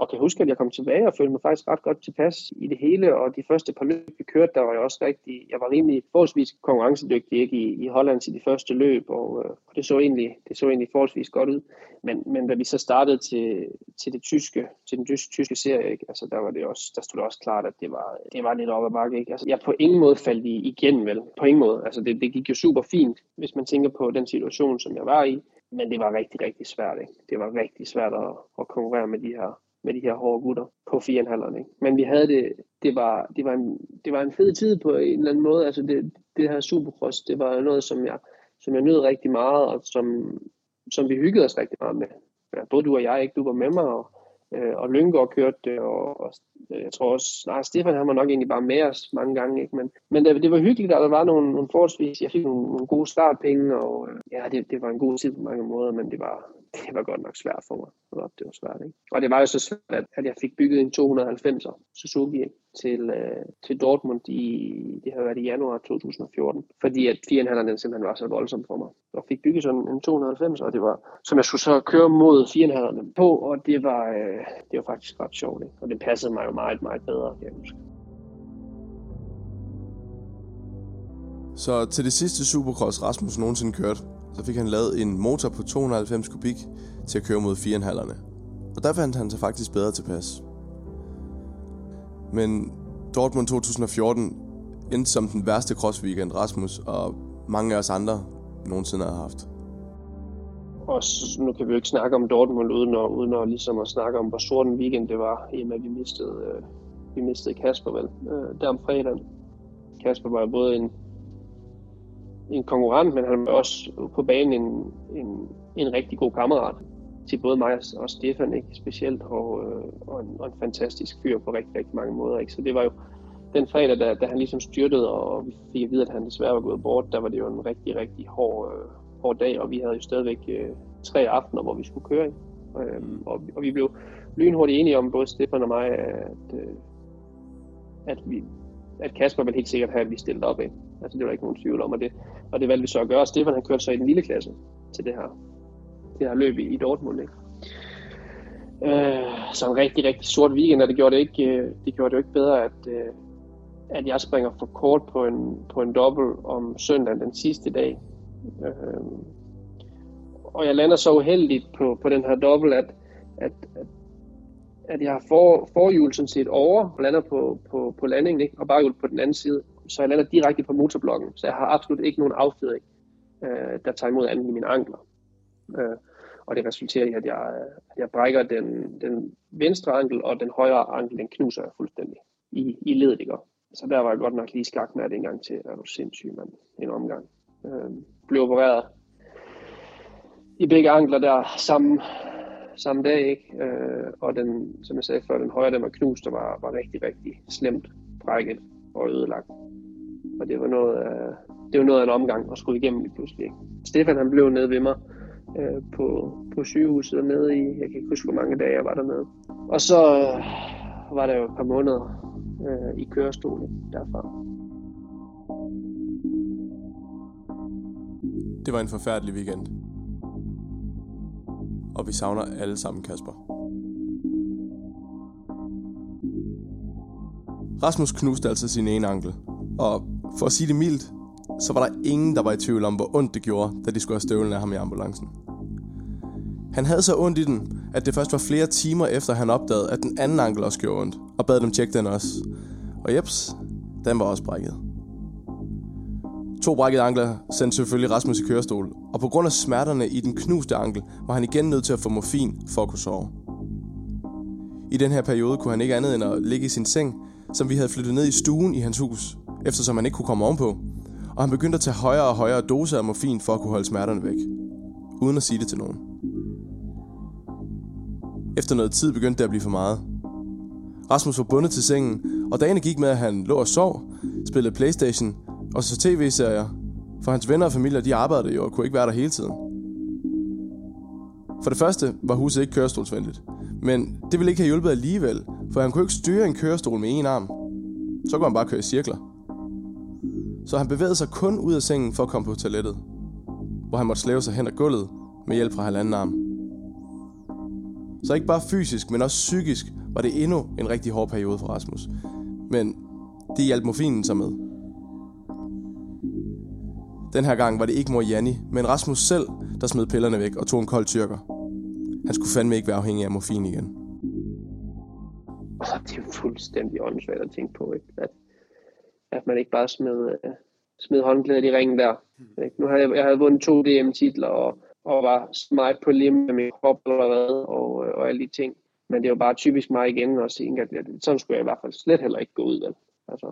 Og kan huske, at jeg kom tilbage og følte mig faktisk ret godt tilpas i det hele, og de første par løb, vi kørte, der var jeg også rigtig, jeg var rimelig forholdsvis konkurrencedygtig ikke, i, i Holland til de første løb, og, øh, og det, så egentlig, det så egentlig forholdsvis godt ud. Men, men da vi så startede til, til, det tyske, til den tyske, tyske serie, ikke, altså der, var det også, der stod det også klart, at det var, det var lidt op ad bakke. Ikke? Altså, jeg på ingen måde faldt i, igen, vel? På ingen måde. Altså, det, det gik jo super fint, hvis man tænker på den situation, som jeg var i. Men det var rigtig, rigtig svært. Ikke? Det var rigtig svært at, at konkurrere med de her med de her hårde gutter på 4,5'erne. Ikke? Men vi havde det, det var, det, var en, det var en fed tid på en eller anden måde. Altså det, det her supercross, det var noget, som jeg, som jeg nød rigtig meget, og som, som vi hyggede os rigtig meget med. Ja, både du og jeg, ikke? Du var med mig, og, øh, og Lyngård kørte det, og, og øh, jeg tror også, nej, Stefan han var nok egentlig bare med os mange gange, ikke? Men, men det, det var hyggeligt, og der var nogle, nogle forholdsvis, jeg fik nogle, nogle gode startpenge, og øh, ja, det, det var en god tid på mange måder, men det var, det var godt nok svært for mig. Det var svært, ikke? Og det var jo så svært, at, jeg fik bygget en 290'er Suzuki? Til, øh, til Dortmund i, det har været i januar 2014, fordi at 4,5'eren simpelthen var så voldsom for mig. Og fik bygget sådan en 290, og det var, som jeg skulle så køre mod 4,5'eren på, og det var, øh, det var faktisk ret sjovt, ikke? og det passede mig jo meget, meget bedre, kan jeg huske. Så til det sidste Supercross Rasmus nogensinde kørte, så fik han lavet en motor på 290 kubik til at køre mod 4,5'erne. Og der fandt han sig faktisk bedre tilpas. Men Dortmund 2014 endte som den værste cross-weekend Rasmus og mange af os andre nogensinde har haft. Og nu kan vi jo ikke snakke om Dortmund uden at, uden at, ligesom at snakke om, hvor sort en weekend det var, i og med at vi mistede, øh, vi mistede Kasper vel, øh, der om fredagen. Kasper var både en, en konkurrent, men han var også på banen en, en, en rigtig god kammerat til både mig og Stefan, ikke specielt, og, øh, og, en, og en fantastisk fyr på rigtig, rigtig mange måder. Ikke? Så det var jo den fredag, da, da han ligesom styrtede, og vi fik at vide, at han desværre var gået bort, der var det jo en rigtig, rigtig hård, øh, hård dag, og vi havde jo stadigvæk øh, tre aftener, hvor vi skulle køre. Ikke? Øhm, og, og vi blev lynhurtigt enige om, både Stefan og mig, at, øh, at, vi, at Kasper vil helt sikkert have, at vi stillede op. Ikke? Altså, det var ikke nogen tvivl om, og det, og det valgte vi så at gøre. Stefan han kørte så i den lille klasse til det her, det her løb i, i Dortmund. Ikke? Øh, så en rigtig, rigtig sort weekend, og det gjorde det ikke, øh, det gjorde det jo ikke bedre, at, øh, at jeg springer for kort på en, på en dobbelt om søndagen den sidste dag. Øh, og jeg lander så uheldigt på, på den her dobbelt, at, at, at, at jeg har for, forhjul sådan set over, og lander på, på, på landingen, ikke? og baghjul på den anden side. Så jeg lander direkte på motorblokken, så jeg har absolut ikke nogen affjedring, øh, der tager imod andet i mine ankler. Øh, og det resulterer i, at jeg, at jeg brækker den, den venstre ankel, og den højre ankel, den knuser jeg fuldstændig i, i ledet, ikke? Så der var jeg godt nok lige skak med det en gang til. Der du sindssygt, mand. En omgang. Øh, blev opereret i begge ankler der samme, samme dag, ikke? Øh, og den, som jeg sagde før, den højre, den var knust og var, var rigtig, rigtig slemt brækket og ødelagt. Og det var noget af, det var noget af en omgang at skulle igennem lige pludselig. Ikke? Stefan han blev nede ved mig øh, på, på sygehuset dernede i, jeg kan ikke huske, hvor mange dage jeg var dernede. Og så øh, var der jo et par måneder øh, i kørestolen derfra. Det var en forfærdelig weekend. Og vi savner alle sammen Kasper. Rasmus knuste altså sin ene ankel. Og for at sige det mildt, så var der ingen, der var i tvivl om, hvor ondt det gjorde, da de skulle have støvlen af ham i ambulancen. Han havde så ondt i den, at det først var flere timer efter, han opdagede, at den anden ankel også gjorde ondt, og bad dem tjekke den også. Og jeps, den var også brækket. To brækkede ankler sendte selvfølgelig Rasmus i kørestol, og på grund af smerterne i den knuste ankel, var han igen nødt til at få morfin for at kunne sove. I den her periode kunne han ikke andet end at ligge i sin seng, som vi havde flyttet ned i stuen i hans hus, eftersom han ikke kunne komme ovenpå, og han begyndte at tage højere og højere doser af morfin for at kunne holde smerterne væk, uden at sige det til nogen. Efter noget tid begyndte det at blive for meget. Rasmus var bundet til sengen, og dagene gik med, at han lå og sov, spillede Playstation og så tv-serier, for hans venner og familie de arbejdede jo og kunne ikke være der hele tiden. For det første var huset ikke kørestolsvenligt, men det ville ikke have hjulpet alligevel, for han kunne ikke styre en kørestol med en arm. Så kunne han bare køre i cirkler. Så han bevægede sig kun ud af sengen for at komme på toilettet, hvor han måtte slæve sig hen ad gulvet med hjælp fra halvanden arm. Så ikke bare fysisk, men også psykisk var det endnu en rigtig hård periode for Rasmus. Men det hjalp morfinen sig med. Den her gang var det ikke mor Janni, men Rasmus selv, der smed pillerne væk og tog en kold tyrker. Han skulle fandme ikke være afhængig af morfin igen. Det er jo fuldstændig åndssvagt at tænke på, ikke? At, at man ikke bare smed, uh, smed håndklædet i ringen der. Ikke? Nu havde jeg, jeg havde vundet to DM-titler og, og var smart på lim med min krop og, og, og alle de ting. Men det er jo bare typisk mig igen at sige, at sådan skulle jeg i hvert fald slet heller ikke gå ud. Vel? Altså,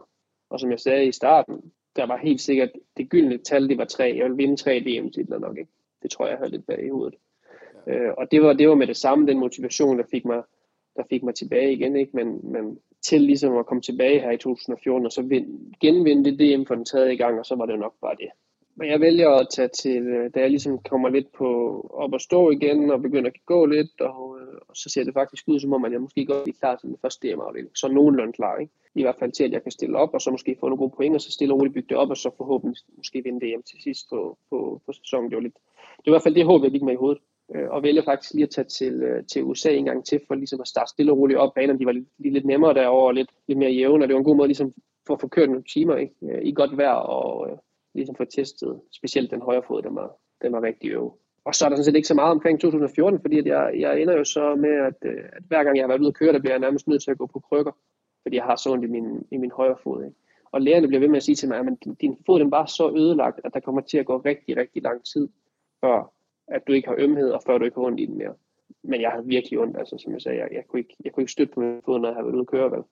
og som jeg sagde i starten, der var helt sikkert, det gyldne tal, det var tre. Jeg ville vinde tre DM-titler nok, ikke? Det tror jeg, jeg havde lidt bag i hovedet. Ja. Øh, og det var, det var med det samme, den motivation, der fik mig, der fik mig tilbage igen, ikke? Men, men til ligesom at komme tilbage her i 2014, og så vind, genvinde det DM for den tredje gang, og så var det nok bare det. Men jeg vælger at tage til, øh, da jeg ligesom kommer lidt på op og stå igen, og begynder at gå lidt, og, øh, og så ser det faktisk ud, som om at jeg måske godt er klar til den første DM-afdeling. Så nogenlunde klar, ikke? I hvert fald til, at jeg kan stille op, og så måske få nogle gode point, og så stille og roligt bygge det op, og så forhåbentlig måske vinde DM til sidst på, på, på sæsonen. Det var, lidt, det var i hvert fald det håb, jeg gik med i hovedet. Øh, og vælger faktisk lige at tage til, øh, til USA en gang til, for ligesom at starte stille og roligt op. Banerne de var lidt, lidt nemmere derovre, og lidt, lidt mere jævne, og det var en god måde ligesom for at få kørt nogle timer ikke? Øh, i godt vejr, og øh, ligesom få testet, specielt den højre fod, den var, den var rigtig øv. Og så er der sådan set ikke så meget omkring 2014, fordi at jeg, jeg ender jo så med, at, øh, at hver gang jeg har været ude at køre, der bliver jeg nærmest nødt til at gå på krykker, fordi jeg har så ondt i min, i min højre fod. Ikke? Og lærerne bliver ved med at sige til mig, at din fod den var så ødelagt, at der kommer til at gå rigtig, rigtig lang tid, før at du ikke har ømhed, og før du ikke har ondt i den mere. Men jeg havde virkelig ondt, altså som jeg sagde, jeg, jeg, kunne, ikke, jeg kunne ikke støtte på min fod, når jeg havde været ude at køre. Vel?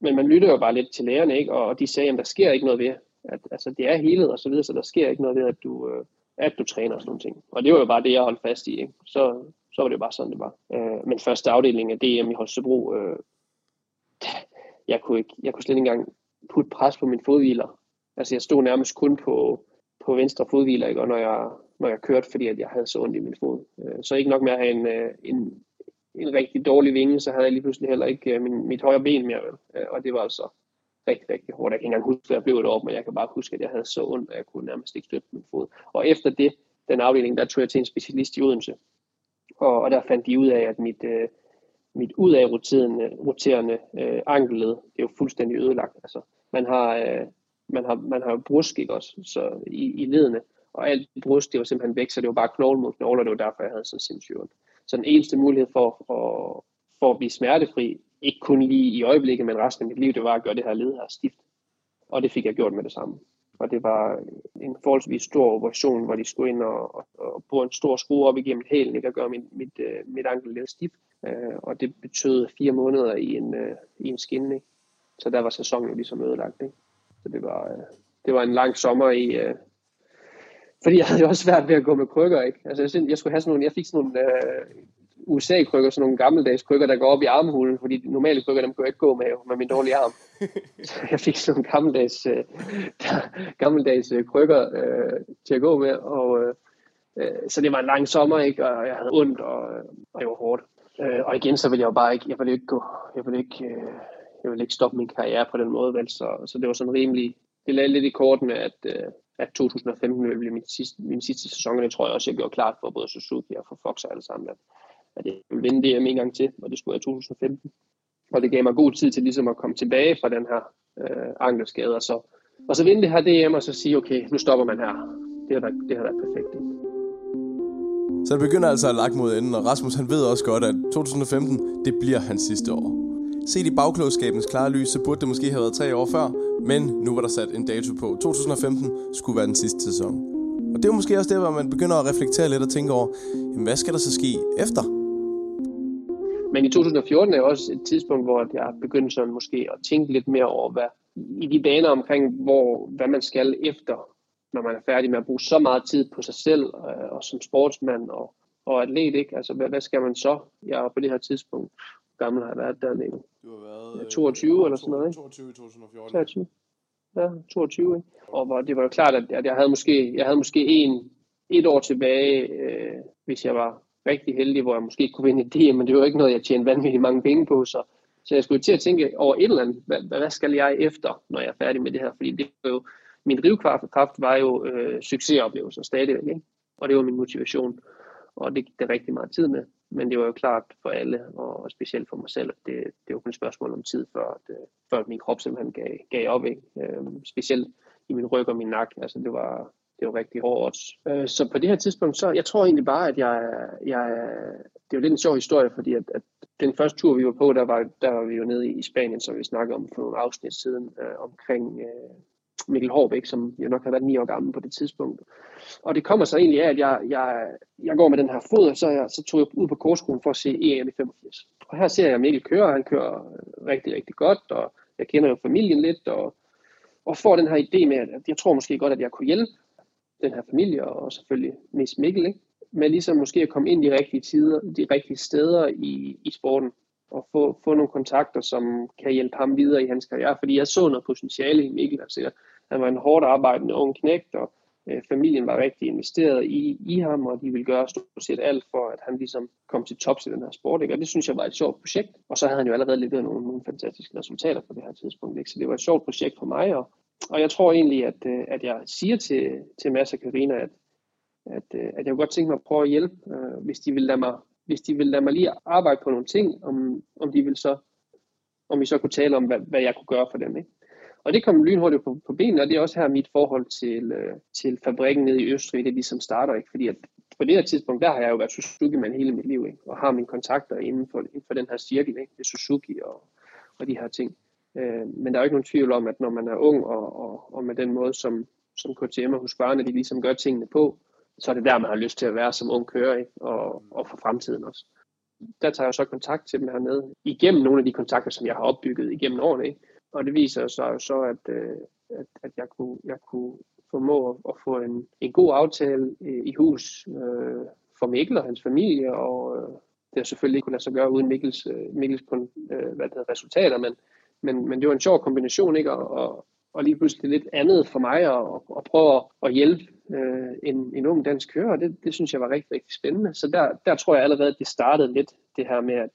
Men man lytter jo bare lidt til lægerne, ikke? og de sagde, at der sker ikke noget ved, at altså, det er helet og så videre, så der sker ikke noget ved, at du, øh, at du træner og sådan nogle ting. Og det var jo bare det, jeg holdt fast i. Ikke? Så, så var det jo bare sådan, det var. Øh, men første afdeling af DM i Holstebro, øh, jeg, kunne ikke, jeg kunne slet ikke engang putte pres på min fodhviler. Altså jeg stod nærmest kun på, på venstre fodhviler, ikke? og når jeg, når jeg kørte, fordi at jeg havde så ondt i min fod. Øh, så ikke nok med at have en, øh, en, en rigtig dårlig vinge, så havde jeg lige pludselig heller ikke øh, min, mit højre ben mere. Vel? Og det var altså rigtig, rigtig hårdt. Jeg kan ikke engang huske, at jeg blev deroppe, men jeg kan bare huske, at jeg havde så ondt, at jeg kunne nærmest ikke støtte min fod. Og efter det, den afdeling, der tog jeg til en specialist i Odense. Og, og der fandt de ud af, at mit, øh, mit udad roterende, roterende øh, ankelled, det er jo fuldstændig ødelagt. Altså, man har, øh, man har, man har jo brusk, ikke også, så i, i ledene, og alt brust, det var simpelthen væk, så det var bare knogle mod knogle, og det var derfor, jeg havde så sindssygt ondt. Så den eneste mulighed for, for, for at blive smertefri, ikke kun lige i øjeblikket, men resten af mit liv, det var at gøre det her led her stift. Og det fik jeg gjort med det samme. Og det var en forholdsvis stor operation, hvor de skulle ind og, og, og bruge en stor skrue op igennem hælen, ikke, at gøre mit, mit, øh, mit ankel lidt stift. Øh, og det betød fire måneder i en, øh, i en skinne. Ikke? Så der var sæsonen ligesom ødelagt. Ikke? Så det var, det var en lang sommer i, fordi jeg havde jo også svært ved at gå med krykker, ikke? Altså, jeg, jeg skulle have sådan nogle, jeg fik sådan nogle uh, USA-krykker, sådan nogle gammeldags krykker, der går op i armhulen, fordi de normale krykker, dem kunne jeg ikke gå med, med min dårlige arm. Så jeg fik sådan nogle gammeldags, uh, gammeldags uh, krykker uh, til at gå med, og uh, så det var en lang sommer, ikke? Og jeg havde ondt, og, og det var hårdt. Uh, og igen, så ville jeg jo bare ikke, jeg ville ikke gå, jeg ville ikke, uh, jeg ville ikke stoppe min karriere på den måde, vel? Så, så det var sådan rimelig, det lagde lidt i kortene, at, uh, at 2015 ville blive min sidste, min sidste sæson, og det tror jeg også, jeg gjorde klart for både Suzuki og for Fox og alle sammen, at, at jeg ville vinde DM en gang til, og det skulle jeg i 2015. Og det gav mig god tid til ligesom at komme tilbage fra den her øh, ankelskade, og så, og så vinde det her DM, og så sige, okay, nu stopper man her. Det har været, det har været perfekt. Så det begynder altså at lagt mod enden, og Rasmus han ved også godt, at 2015, det bliver hans sidste år. Set i bagklogskabens klare lys, så burde det måske have været tre år før, men nu var der sat en dato på. 2015 skulle være den sidste sæson. Og det er måske også der, hvor man begynder at reflektere lidt og tænke over, jamen, hvad skal der så ske efter? Men i 2014 er jo også et tidspunkt, hvor jeg begyndte sådan måske at tænke lidt mere over, hvad, i de baner omkring, hvor, hvad man skal efter, når man er færdig med at bruge så meget tid på sig selv, øh, og som sportsmand og, og atlet, ikke? Altså, hvad, hvad skal man så? Jeg er på det her tidspunkt, gammel har jeg været dernede. Du har været... Ja, 22 øh, eller sådan noget, ikke? 22 i 2014. 23. Ja, 22, ikke? Og hvor det var jo klart, at jeg havde måske, jeg havde måske en, et år tilbage, øh, hvis jeg var rigtig heldig, hvor jeg måske kunne vinde et DM, men det var ikke noget, jeg tjente vanvittigt mange penge på, så, så jeg skulle til at tænke over et eller andet, hvad, hvad skal jeg efter, når jeg er færdig med det her, fordi det var jo, min drivkraft var jo øh, succesoplevelser stadigvæk, ikke? og det var min motivation, og det gik der rigtig meget tid med, men det var jo klart for alle, og specielt for mig selv, at det, det var kun et spørgsmål om tid, før, at, øh, før min krop simpelthen gav, gav op, ikke? Øhm, specielt i min ryg og min nakke, altså det var, det var rigtig hårdt. Øh, så på det her tidspunkt, så jeg tror egentlig bare, at jeg, jeg det er jo lidt en sjov historie, fordi at, at den første tur, vi var på, der var, der var vi jo nede i Spanien, som vi snakkede om for nogle afsnit siden, øh, omkring øh, Mikkel Hårbæk, som jo nok har været ni år gammel på det tidspunkt. Og det kommer så egentlig af, at jeg, jeg, jeg går med den her fod, og så, jeg, så tog jeg ud på korskolen for at se EM i 85. Og her ser jeg Mikkel køre, han kører rigtig, rigtig godt, og jeg kender jo familien lidt, og, og får den her idé med, at jeg tror måske godt, at jeg kunne hjælpe den her familie, og selvfølgelig mest Mikkel, ikke? men ligesom måske at komme ind de rigtige tider, de rigtige steder i, i sporten, og få, få nogle kontakter, som kan hjælpe ham videre i hans karriere, fordi jeg så noget potentiale i Mikkel, altså han var en hårdt arbejdende ung knægt, og øh, familien var rigtig investeret i, i ham, og de ville gøre stort set alt for, at han ligesom kom til tops i den her sport, ikke? og det synes jeg var et sjovt projekt, og så havde han jo allerede leveret nogle, nogle fantastiske resultater på det her tidspunkt, ikke? så det var et sjovt projekt for mig, og, og jeg tror egentlig, at, øh, at jeg siger til, til Mads og Karina, at, at, øh, at jeg kunne godt tænke mig at prøve at hjælpe, øh, hvis de vil lade mig hvis de vil lade mig lige arbejde på nogle ting, om, om de vil så om vi så kunne tale om, hvad, hvad jeg kunne gøre for dem. Ikke? Og det kom lynhurtigt på, på benene, og det er også her mit forhold til, øh, til fabrikken nede i Østrig, det ligesom starter, ikke? fordi at på det her tidspunkt, der har jeg jo været Suzuki-mand hele mit liv, ikke? og har mine kontakter inden for, inden for den her cirkel, ikke? det Suzuki og, og de her ting. Øh, men der er jo ikke nogen tvivl om, at når man er ung, og, og, og med den måde, som, som KTM og Husqvarna, de ligesom gør tingene på, så er det der, man har lyst til at være som ung kører, ikke? Og, og for fremtiden også. Der tager jeg så kontakt til dem hernede, igennem nogle af de kontakter, som jeg har opbygget igennem årene, ikke? Og det viser sig jo så, at, øh, at, at jeg, kunne, jeg kunne formå at, at få en, en god aftale i, i hus øh, for Mikkel og hans familie, og øh, det har selvfølgelig ikke kunne lade sig gøre uden Mikkels, øh, Mikkels øh, hvad det hedder, resultater, men, men, men det var en sjov kombination, ikke? Og, og, og lige pludselig lidt andet for mig at, at prøve at hjælpe øh, en, en ung dansk kører, det, det synes jeg var rigtig, rigtig spændende. Så der, der tror jeg allerede, at det startede lidt, det her med, at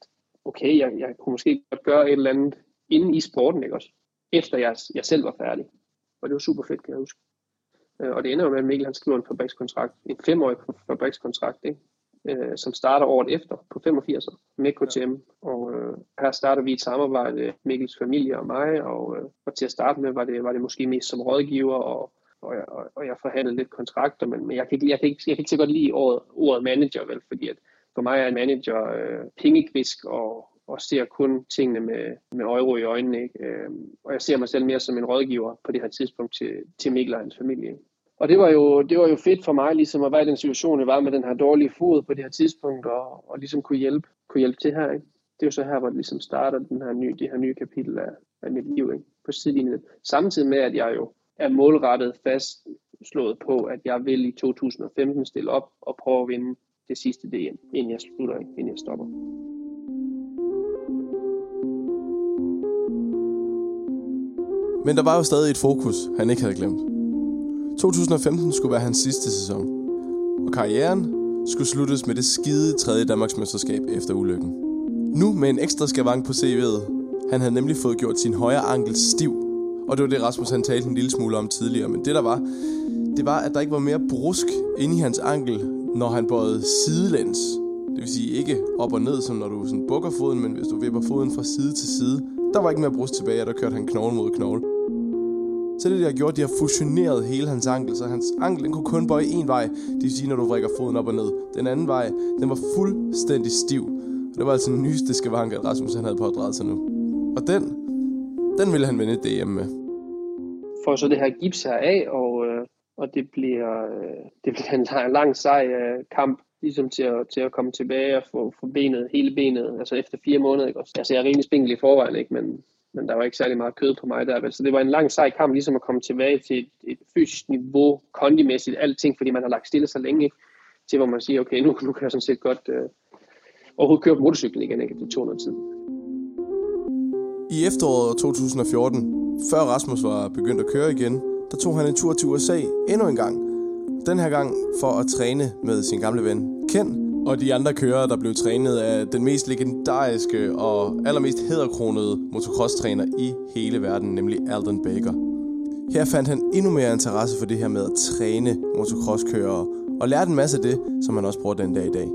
okay, jeg, jeg kunne måske godt gøre et eller andet inde i sporten, ikke også? Efter jeg, jeg selv var færdig. Og det var super fedt, kan jeg huske. Øh, og det ender jo med, at Mikkel han skriver en fabrikskontrakt, en femårig fabrikskontrakt, ikke? Øh, som starter året efter på 85 med KTM. Og øh, her starter vi et samarbejde, Mikkels familie og mig, og, øh, og til at starte med var det, var det måske mest som rådgiver, og, og, jeg, og, og jeg forhandlede lidt kontrakter, men, men jeg, kan ikke, jeg, kan ikke, jeg kan ikke så godt lide ordet, ordet manager, vel, fordi at for mig er en manager øh, pengekvisk og, og ser kun tingene med, med euro i øjnene. Ikke? Øh, og jeg ser mig selv mere som en rådgiver på det her tidspunkt til, til Mikkel og hans familie. Og det var, jo, det var jo fedt for mig ligesom at være i den situation, jeg var med den her dårlige fod på det her tidspunkt, og, og ligesom kunne hjælpe, kunne hjælpe til her. Ikke? Det er jo så her, hvor det ligesom starter den her nye, det her nye kapitel af, af mit liv ikke? på sidelinjen. Samtidig med, at jeg jo er målrettet fastslået på, at jeg vil i 2015 stille op og prøve at vinde det sidste DM, inden jeg slutter, inden jeg stopper. Men der var jo stadig et fokus, han ikke havde glemt. 2015 skulle være hans sidste sæson, og karrieren skulle sluttes med det skide tredje Danmarksmesterskab efter ulykken. Nu med en ekstra skavang på CV'et. Han havde nemlig fået gjort sin højre ankel stiv, og det var det Rasmus han talte en lille smule om tidligere, men det der var, det var, at der ikke var mere brusk inde i hans ankel, når han bøjede sidelæns. Det vil sige ikke op og ned, som når du sådan bukker foden, men hvis du vipper foden fra side til side. Der var ikke mere brust tilbage, og der kørte han knogle mod knogle. Så det, de har gjort, de har fusioneret hele hans ankel, så hans ankel den kunne kun bøje en vej. Det vil sige, når du vrikker foden op og ned. Den anden vej, den var fuldstændig stiv. Og det var altså den nyeste skavank, at Rasmus han havde pådraget sig nu. Og den, den ville han vinde DM med. For så det her gips her af, og, øh, og det bliver, øh, det bliver en lang, lang sej øh, kamp ligesom til at, til at komme tilbage og få, få benet, hele benet, altså efter fire måneder. Ikke? Altså jeg er rimelig spinkel i forvejen, ikke? Men, men der var ikke særlig meget kød på mig der. Vel? Så det var en lang sej kamp, ligesom at komme tilbage til et, et fysisk niveau, kondimæssigt, alting, fordi man har lagt stille så længe, ikke? til hvor man siger, okay, nu, nu kan jeg sådan set godt øh, overhovedet køre på motorcyklen igen, ikke, det tog noget tid. I efteråret 2014, før Rasmus var begyndt at køre igen, der tog han en tur til USA endnu en gang. Den her gang for at træne med sin gamle ven Ken, og de andre kører, der blev trænet af den mest legendariske og allermest hederkronede motocross-træner i hele verden, nemlig Alden Baker. Her fandt han endnu mere interesse for det her med at træne motocrosskørere, og lærte en masse af det, som han også bruger den dag i dag.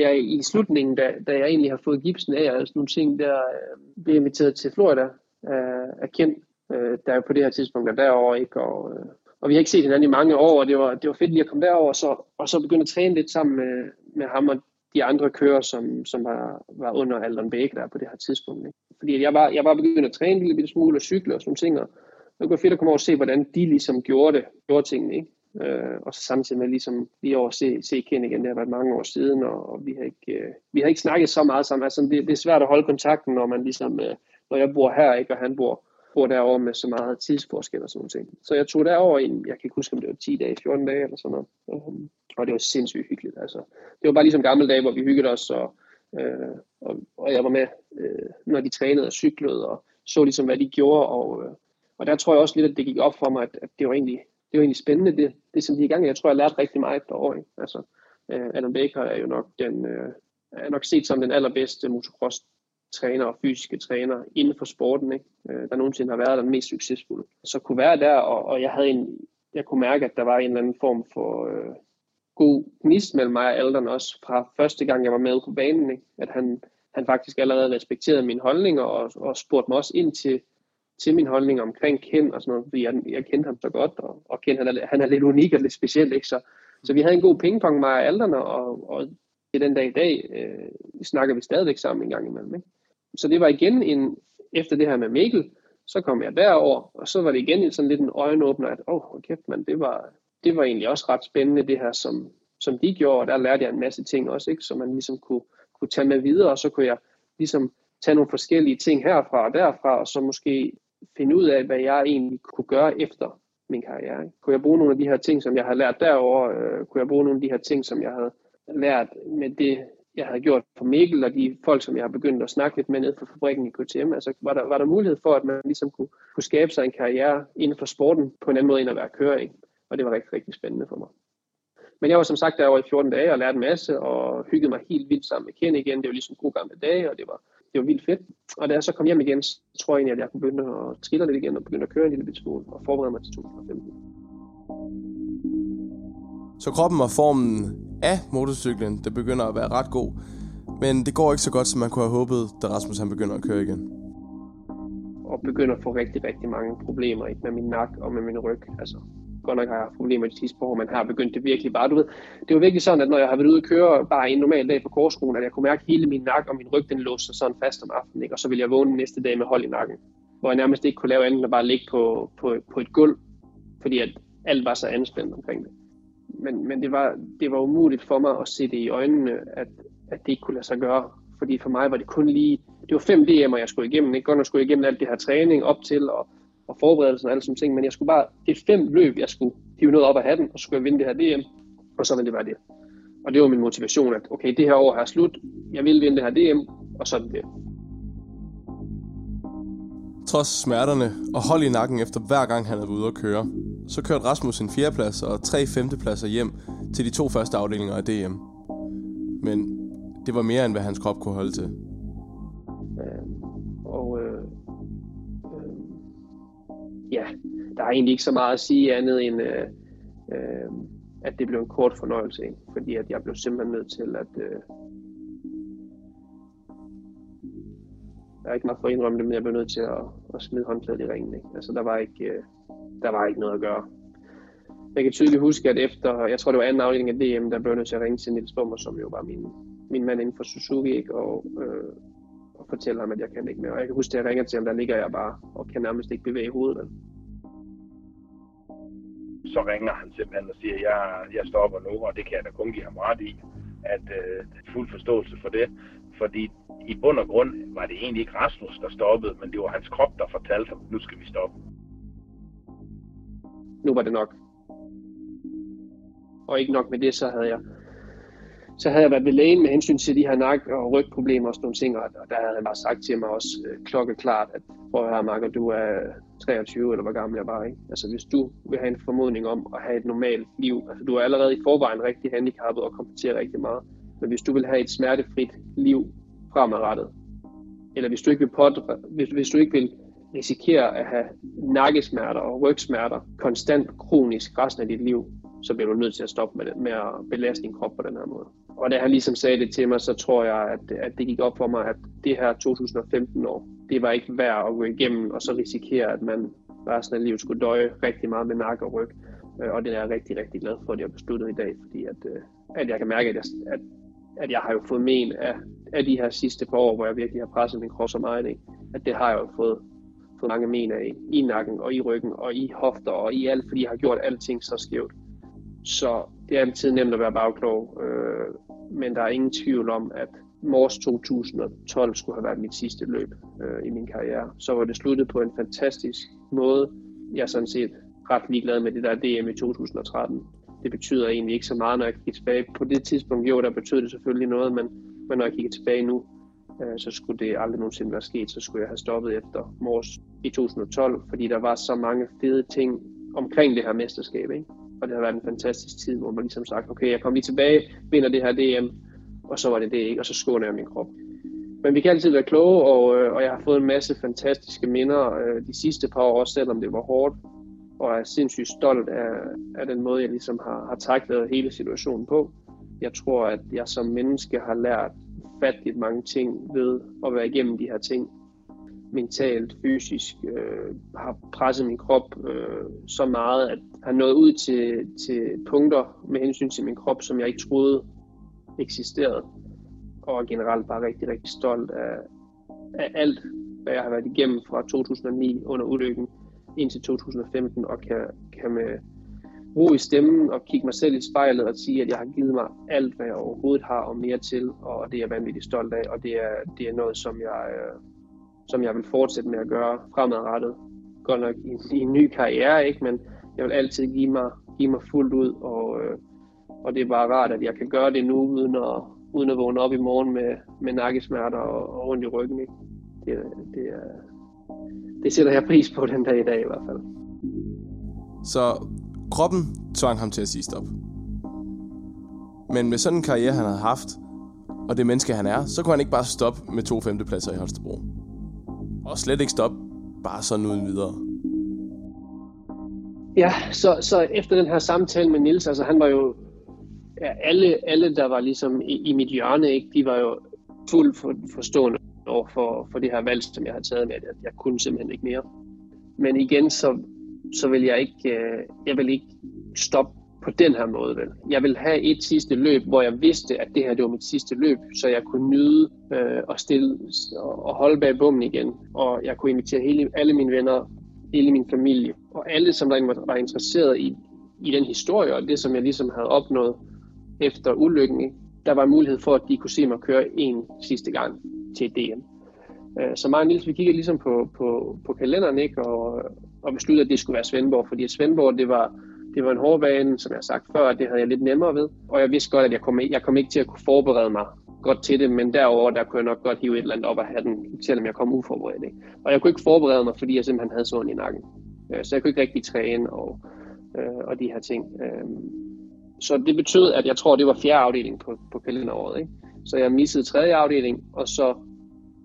Ja, i slutningen, da, da jeg egentlig har fået gipsen af, og sådan nogle ting, der øh, blev inviteret til Florida øh, af Kent, øh, der er på det her tidspunkt er derovre, ikke? Og, øh, og vi har ikke set hinanden i mange år, og det var, det var fedt lige at komme derover, og så, og så begynde at træne lidt sammen med, med ham og de andre kører, som, som var, var under Aldon Bæk der på det her tidspunkt. Ikke? Fordi jeg var, jeg var begyndt at træne en lille smule og cykle og sådan ting, og det var fedt at komme over og se, hvordan de ligesom gjorde det, gjorde tingene, ikke? Øh, og så samtidig med ligesom lige over at se, se Ken igen, det har været mange år siden, og, og vi, har ikke, øh, vi har ikke snakket så meget sammen. Altså, det, det er svært at holde kontakten, når man ligesom, øh, når jeg bor her, ikke, og han bor bor derovre med så meget tidsforskel og sådan noget. Så jeg tog derover en, jeg kan ikke huske, om det var 10 dage, 14 dage eller sådan noget. Um, og det var sindssygt hyggeligt. Altså. Det var bare ligesom gamle dage, hvor vi hyggede os, og, øh, og, og jeg var med, øh, når de trænede og cyklede, og så ligesom, hvad de gjorde. Og, øh, og der tror jeg også lidt, at det gik op for mig, at, at det var egentlig det var egentlig spændende, det, det som de er i gang. Jeg tror, jeg lærte rigtig meget derovre. Ikke? Altså, øh, Adam Baker er jo nok den, øh, er nok set som den allerbedste motocross træner og fysiske træner inden for sporten, ikke? Øh, der nogensinde har været den mest succesfulde. Så kunne være der, og, og jeg havde en, jeg kunne mærke, at der var en eller anden form for øh, god gnist mellem mig og Alderen også fra første gang, jeg var med på banen, ikke? at han, han faktisk allerede respekterede mine holdninger og, og spurgte mig også ind til, til min holdning omkring Ken og sådan noget, fordi jeg, jeg kendte ham så godt, og, og Ken han er, han er lidt unik og lidt speciel, ikke? Så, så vi havde en god pingpong, mig og Alderne, og, og i den dag i dag øh, snakker vi stadigvæk sammen en gang imellem. Ikke? Så det var igen en, efter det her med Mikkel, så kom jeg derover, og så var det igen sådan lidt en øjenåbner, at åh, oh, kæft man, det var, det var egentlig også ret spændende, det her, som, som de gjorde, og der lærte jeg en masse ting også, ikke, som man ligesom kunne, kunne tage med videre, og så kunne jeg ligesom tage nogle forskellige ting herfra og derfra, og så måske finde ud af, hvad jeg egentlig kunne gøre efter min karriere. Ikke? Kunne jeg bruge nogle af de her ting, som jeg havde lært derover? Øh, kunne jeg bruge nogle af de her ting, som jeg havde lært med det jeg havde gjort for Mikkel og de folk, som jeg har begyndt at snakke lidt med nede for fabrikken i KTM, altså var der, var der mulighed for, at man ligesom kunne, kunne skabe sig en karriere inden for sporten på en anden måde end at være kører. Ikke? Og det var rigtig, rigtig spændende for mig. Men jeg var som sagt derovre i 14 dage og lærte en masse og hyggede mig helt vildt sammen med Ken igen. Det var ligesom gode gamle dage, og det var, det var vildt fedt. Og da jeg så kom hjem igen, så tror jeg egentlig, at jeg kunne begynde at trille lidt igen og begynde at køre en lille smule og forberede mig til 2015. Så kroppen og formen af motorcyklen, det begynder at være ret god. Men det går ikke så godt, som man kunne have håbet, da Rasmus han begynder at køre igen. Og begynder at få rigtig, rigtig mange problemer ikke? med min nak og med min ryg. Altså, godt nok har jeg haft problemer de sidste par år, men har begyndt det virkelig bare, du ved, det var virkelig sådan, at når jeg har været ude at køre bare en normal dag på korsruen, at jeg kunne mærke hele min nakke og min ryg, den låste sig sådan fast om aftenen, ikke? og så ville jeg vågne næste dag med hold i nakken, hvor jeg nærmest ikke kunne lave andet end at bare ligge på, på, på et gulv, fordi at alt var så anspændt omkring det. Men, men det, var, det var umuligt for mig at se det i øjnene, at, at det ikke kunne lade sig gøre, fordi for mig var det kun lige, det var fem DM'er, jeg skulle igennem, ikke godt nok skulle igennem alt det her træning op til, og og forberedelsen og alle sådan ting, men jeg skulle bare, det er fem løb, jeg skulle hive noget op af hatten, og så skulle jeg vinde det her DM, og så ville det være det. Og det var min motivation, at okay, det her år er slut, jeg vil vinde det her DM, og så det det. Trods smerterne og hold i nakken efter hver gang han havde været ude at køre, så kørte Rasmus en fjerdeplads og tre femtepladser hjem til de to første afdelinger af DM. Men det var mere end hvad hans krop kunne holde til. Øh, og øh, øh, ja, der er egentlig ikke så meget at sige andet end, øh, øh, at det blev en kort fornøjelse, ikke? fordi at jeg blev simpelthen nødt til at... Øh, jeg er ikke meget for at indrømme det, men jeg blev nødt til at, at smide håndklædet i ringen. Ikke? Altså, der var ikke, øh, der var ikke noget at gøre. Jeg kan tydeligt huske, at efter, jeg tror det var anden afdeling af DM, der blev nødt til at ringe til Niels Bummer, som jo var min, min mand inden for Suzuki, ikke? Og, øh, og fortælle ham, at jeg kan ikke mere. Og jeg kan huske, at jeg ringer til ham, der ligger jeg bare og kan nærmest ikke bevæge hovedet. Så ringer han simpelthen og siger, at jeg, jeg stopper nu, og det kan jeg da kun give ham ret i. At øh, fuld forståelse for det. Fordi i bund og grund var det egentlig ikke Rasmus, der stoppede, men det var hans krop, der fortalte ham, nu skal vi stoppe. Nu var det nok. Og ikke nok med det, så havde jeg så havde jeg været ved lægen med hensyn til de her nak- og rygproblemer og sådan nogle ting, og der havde han bare sagt til mig også øh, klokkeklart, at prøv at høre, Marker, du er 23, eller hvor gammel jeg var, ikke? Altså hvis du vil have en formodning om at have et normalt liv, altså du er allerede i forvejen rigtig handicappet og kompenserer rigtig meget, men hvis du vil have et smertefrit liv fremadrettet, eller hvis du ikke vil, pot, hvis, hvis du ikke vil risikerer at have nakkesmerter og rygsmerter konstant kronisk resten af dit liv, så bliver du nødt til at stoppe med, det, med at belaste din krop på den her måde. Og da han ligesom sagde det til mig, så tror jeg, at, at det gik op for mig, at det her 2015 år, det var ikke værd at gå igennem og så risikere, at man resten af livet skulle døje rigtig meget med nakke og ryg. Øh, og det er jeg rigtig, rigtig glad for, at jeg har besluttet i dag, fordi at, øh, at jeg kan mærke, at jeg, at, at jeg har jo fået men af, af de her sidste par år, hvor jeg virkelig har presset min krop så meget, ikke? at det har jeg jo fået, fået mange men af i nakken og i ryggen og i hofter og i alt, fordi jeg har gjort alting så skævt. Så det er altid nemt at være bagklog, øh, men der er ingen tvivl om, at Mors 2012 skulle have været mit sidste løb øh, i min karriere. Så var det sluttet på en fantastisk måde. Jeg er sådan set ret ligeglad med det der DM i 2013. Det betyder egentlig ikke så meget, når jeg kigger tilbage. På det tidspunkt, jo, der betød det selvfølgelig noget, men, men når jeg kigger tilbage nu, Øh, så skulle det aldrig nogensinde være sket. Så skulle jeg have stoppet efter Mors i 2012, fordi der var så mange fede ting omkring det her mesterskab. Ikke? og det har været en fantastisk tid, hvor man ligesom sagt, okay, jeg kommer lige tilbage, vinder det her DM, og så var det det ikke, og så skåner jeg min krop. Men vi kan altid være kloge, og, øh, og jeg har fået en masse fantastiske minder øh, de sidste par år, også selvom det var hårdt, og er sindssygt stolt af, af den måde, jeg ligesom har, har taklet hele situationen på. Jeg tror, at jeg som menneske har lært ufatteligt mange ting ved at være igennem de her ting, mentalt, fysisk, øh, har presset min krop øh, så meget, at har nået ud til, til punkter med hensyn til min krop, som jeg ikke troede eksisterede. Og er generelt bare rigtig, rigtig stolt af, af alt, hvad jeg har været igennem fra 2009 under ulykken indtil 2015, og kan, kan med ro i stemmen og kigge mig selv i spejlet og sige, at jeg har givet mig alt, hvad jeg overhovedet har og mere til, og det er jeg vanvittigt stolt af, og det er, det er noget, som jeg, øh, som jeg vil fortsætte med at gøre fremadrettet. Godt nok i, i en ny karriere, ikke? men jeg vil altid give mig, give mig fuldt ud, og, øh, og det er bare rart, at jeg kan gøre det nu, uden at, uden at vågne op i morgen med, med nakkesmerter og, og rundt i ryggen. Ikke? Det, det, er, det sætter jeg pris på den dag i dag i hvert fald. Så Kroppen tvang ham til at sige stop. Men med sådan en karriere, han havde haft, og det menneske, han er, så kunne han ikke bare stoppe med to femtepladser i Holstebro. Og slet ikke stoppe bare sådan uden videre. Ja, så, så efter den her samtale med Nils, altså han var jo, ja, alle, alle der var ligesom i, i mit hjørne, ikke, de var jo fuldt for, forstående over for, for det her valg, som jeg har taget med, at jeg, jeg kunne simpelthen ikke mere. Men igen, så, så vil jeg ikke, øh, jeg vil ikke stoppe på den her måde. Vel. Jeg vil have et sidste løb, hvor jeg vidste, at det her det var mit sidste løb, så jeg kunne nyde øh, og stille og holde bag bommen igen. Og jeg kunne invitere hele, alle mine venner, hele min familie og alle, som der var, var interesseret i, i den historie og det, som jeg ligesom havde opnået efter ulykken. Der var mulighed for, at de kunne se mig køre en sidste gang til DM. Øh, så mig og Niels, vi kiggede ligesom på, på, på kalenderen ikke? Og, og besluttede, at det skulle være Svendborg, fordi Svendborg, det var, det var en hård bane, som jeg har sagt før, det havde jeg lidt nemmere ved. Og jeg vidste godt, at jeg kom, jeg kom ikke til at kunne forberede mig godt til det, men derover der kunne jeg nok godt hive et eller andet op af hatten, selvom jeg kom uforberedt. Ikke? Og jeg kunne ikke forberede mig, fordi jeg simpelthen havde sådan i nakken. Øh, så jeg kunne ikke rigtig træne og, øh, og de her ting. Øh, så det betød, at jeg tror, det var fjerde afdeling på, på kalenderåret. Ikke? Så jeg missede tredje afdeling, og så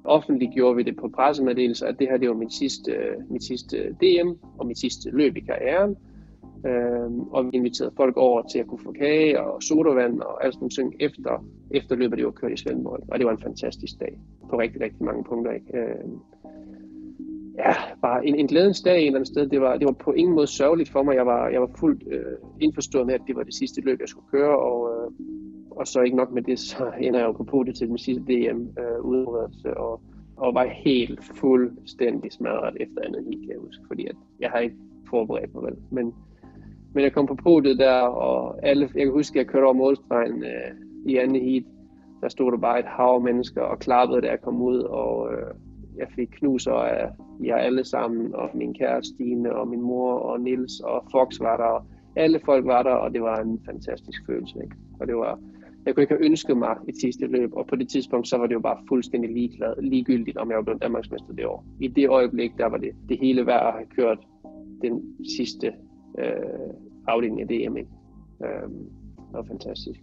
offentliggjorde vi det på pressemeddelelse, at det her det var mit sidste, øh, mit sidste øh, DM og mit sidste løb i karrieren. Øhm, og vi inviterede folk over til at kunne få kage og sodavand og alt sådan ting efter, efter løbet, det var kørt i Svendborg. Og det var en fantastisk dag på rigtig, rigtig mange punkter. Ikke? Øhm, ja, bare en, en glædens dag et eller andet sted. Det var, det var på ingen måde sørgeligt for mig. Jeg var, jeg var fuldt øh, indforstået med, at det var det sidste løb, jeg skulle køre, og, øh, og så ikke nok med det, så ender jeg jo på podiet til den sidste DM øh, udredelse, og, og var helt fuldstændig smadret efter andet heat, kan jeg huske, fordi at jeg har ikke forberedt mig vel. Men, men jeg kom på podiet der, og alle, jeg kan huske, at jeg kørte over målstregen øh, i andet heat, der stod der bare et hav af mennesker og klappede, da jeg kom ud, og øh, jeg fik knuser af jer alle sammen, og min kæreste Stine, og min mor, og Nils, og Fox var der, og alle folk var der, og det var en fantastisk følelse. Ikke? Og det var, jeg kunne ikke have ønsket mig et sidste løb, og på det tidspunkt, så var det jo bare fuldstændig ligeglad, ligegyldigt, om jeg var blevet Danmarksmester det år. I det øjeblik, der var det det hele værd at have kørt den sidste øh, afdeling af DM. Ikke? Øh, det var fantastisk.